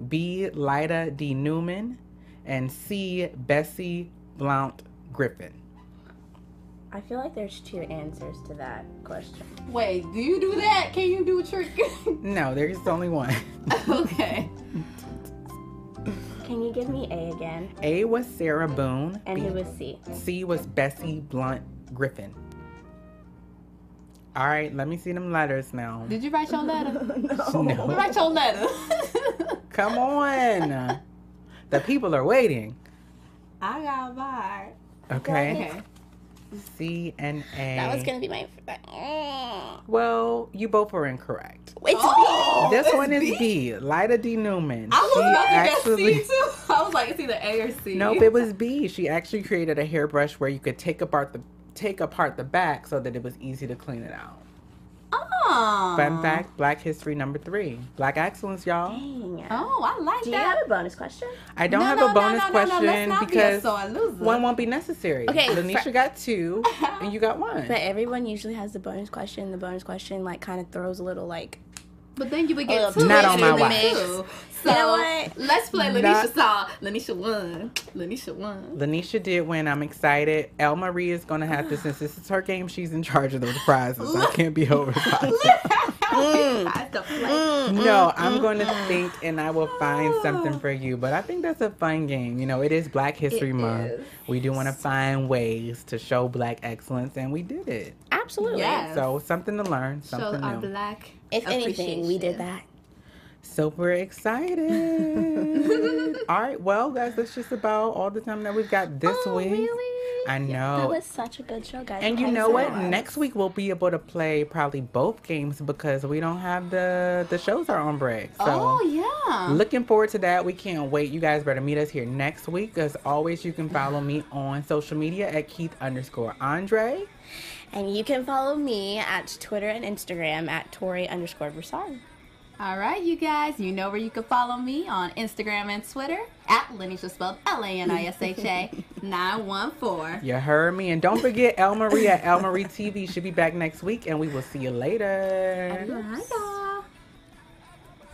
Speaker 3: B. Lyda D. Newman, and C. Bessie Blount Griffin.
Speaker 4: I feel like there's two answers to that question.
Speaker 5: Wait, do you do that? Can you do a trick?
Speaker 3: No, there's only one.
Speaker 5: okay.
Speaker 4: Can you give me A again?
Speaker 3: A was Sarah Boone.
Speaker 4: And
Speaker 3: B-
Speaker 4: who was C?
Speaker 3: C was Bessie Blount Griffin. All right, let me see them letters now.
Speaker 5: Did you write your letter?
Speaker 3: No. no.
Speaker 5: Write your letter.
Speaker 3: Come on. The people are waiting.
Speaker 5: I got mine.
Speaker 3: Okay.
Speaker 5: Okay.
Speaker 3: C and A.
Speaker 4: That was gonna be my. Mm.
Speaker 3: Well, you both were incorrect.
Speaker 4: It's
Speaker 5: Oh,
Speaker 3: this
Speaker 5: it's
Speaker 3: one is
Speaker 5: B?
Speaker 3: B. Lyda D. Newman.
Speaker 5: I was
Speaker 3: She
Speaker 5: about to
Speaker 3: actually-
Speaker 5: get C too. I was like, it's either A or C.
Speaker 3: Nope, it was B. She actually created a hairbrush where you could take apart the take apart the back so that it was easy to clean it out.
Speaker 5: Oh.
Speaker 3: Fun fact: Black History number three. Black excellence, y'all.
Speaker 4: Dang.
Speaker 5: Oh, I like
Speaker 4: Do you
Speaker 5: that.
Speaker 4: have a bonus question?
Speaker 3: I don't
Speaker 5: No,
Speaker 3: have
Speaker 5: no,
Speaker 3: a bonus
Speaker 5: no, no, no,
Speaker 3: question
Speaker 5: let's not be
Speaker 3: because
Speaker 5: sore
Speaker 3: one won't be necessary.
Speaker 4: Okay,
Speaker 3: Lanisha
Speaker 4: for-
Speaker 3: got two, and you got one.
Speaker 4: But everyone usually has the bonus question. The bonus question like kind of throws a little like.
Speaker 5: But then you would get
Speaker 4: little
Speaker 5: two.
Speaker 3: Not on my watch.
Speaker 5: mix. So
Speaker 4: You know what?
Speaker 5: let's play Lanisha
Speaker 3: Not-
Speaker 5: song. Lanisha won. Lanisha won.
Speaker 3: Lanisha did win. I'm excited. El Marie is gonna have to, since this is her game, she's in charge of those prizes. I can't be over. Mm.
Speaker 5: I have to. Mm, mm,
Speaker 3: no, I'm going to think and I will find something for you. But I think that's a fun game. You know, it is Black History
Speaker 5: It
Speaker 3: Month.
Speaker 5: is.
Speaker 3: We do want to find ways to show Black excellence, and we did it.
Speaker 4: Absolutely.
Speaker 5: Yes.
Speaker 3: So something to learn,
Speaker 5: Show
Speaker 3: something
Speaker 5: our
Speaker 3: new.
Speaker 5: black.
Speaker 4: If anything, we did that.
Speaker 3: Super excited. all right, well, guys, that's just about all the time that we've got this
Speaker 4: Oh,
Speaker 3: week.
Speaker 4: really?
Speaker 3: I
Speaker 4: That
Speaker 3: know.
Speaker 4: was such a good show, guys.
Speaker 3: And you know what?
Speaker 4: glad.
Speaker 3: Next week we'll be able to play probably both games because we don't have the the shows are on break. So
Speaker 5: Oh yeah.
Speaker 3: Looking forward to that. We can't wait. You guys better meet us here next week. As always, you can follow me on social media at Keith underscore Andre.
Speaker 4: And you can follow me at Twitter and Instagram at Tori underscore Broussard.
Speaker 5: All right, you guys, you know where you can follow me on Instagram and Twitter at Lanisha spelled L A N I S H A 914.
Speaker 3: You heard me. And don't forget, El Marie at El Marie TV should be back next week, and we will see you later.
Speaker 5: Bye, y'all.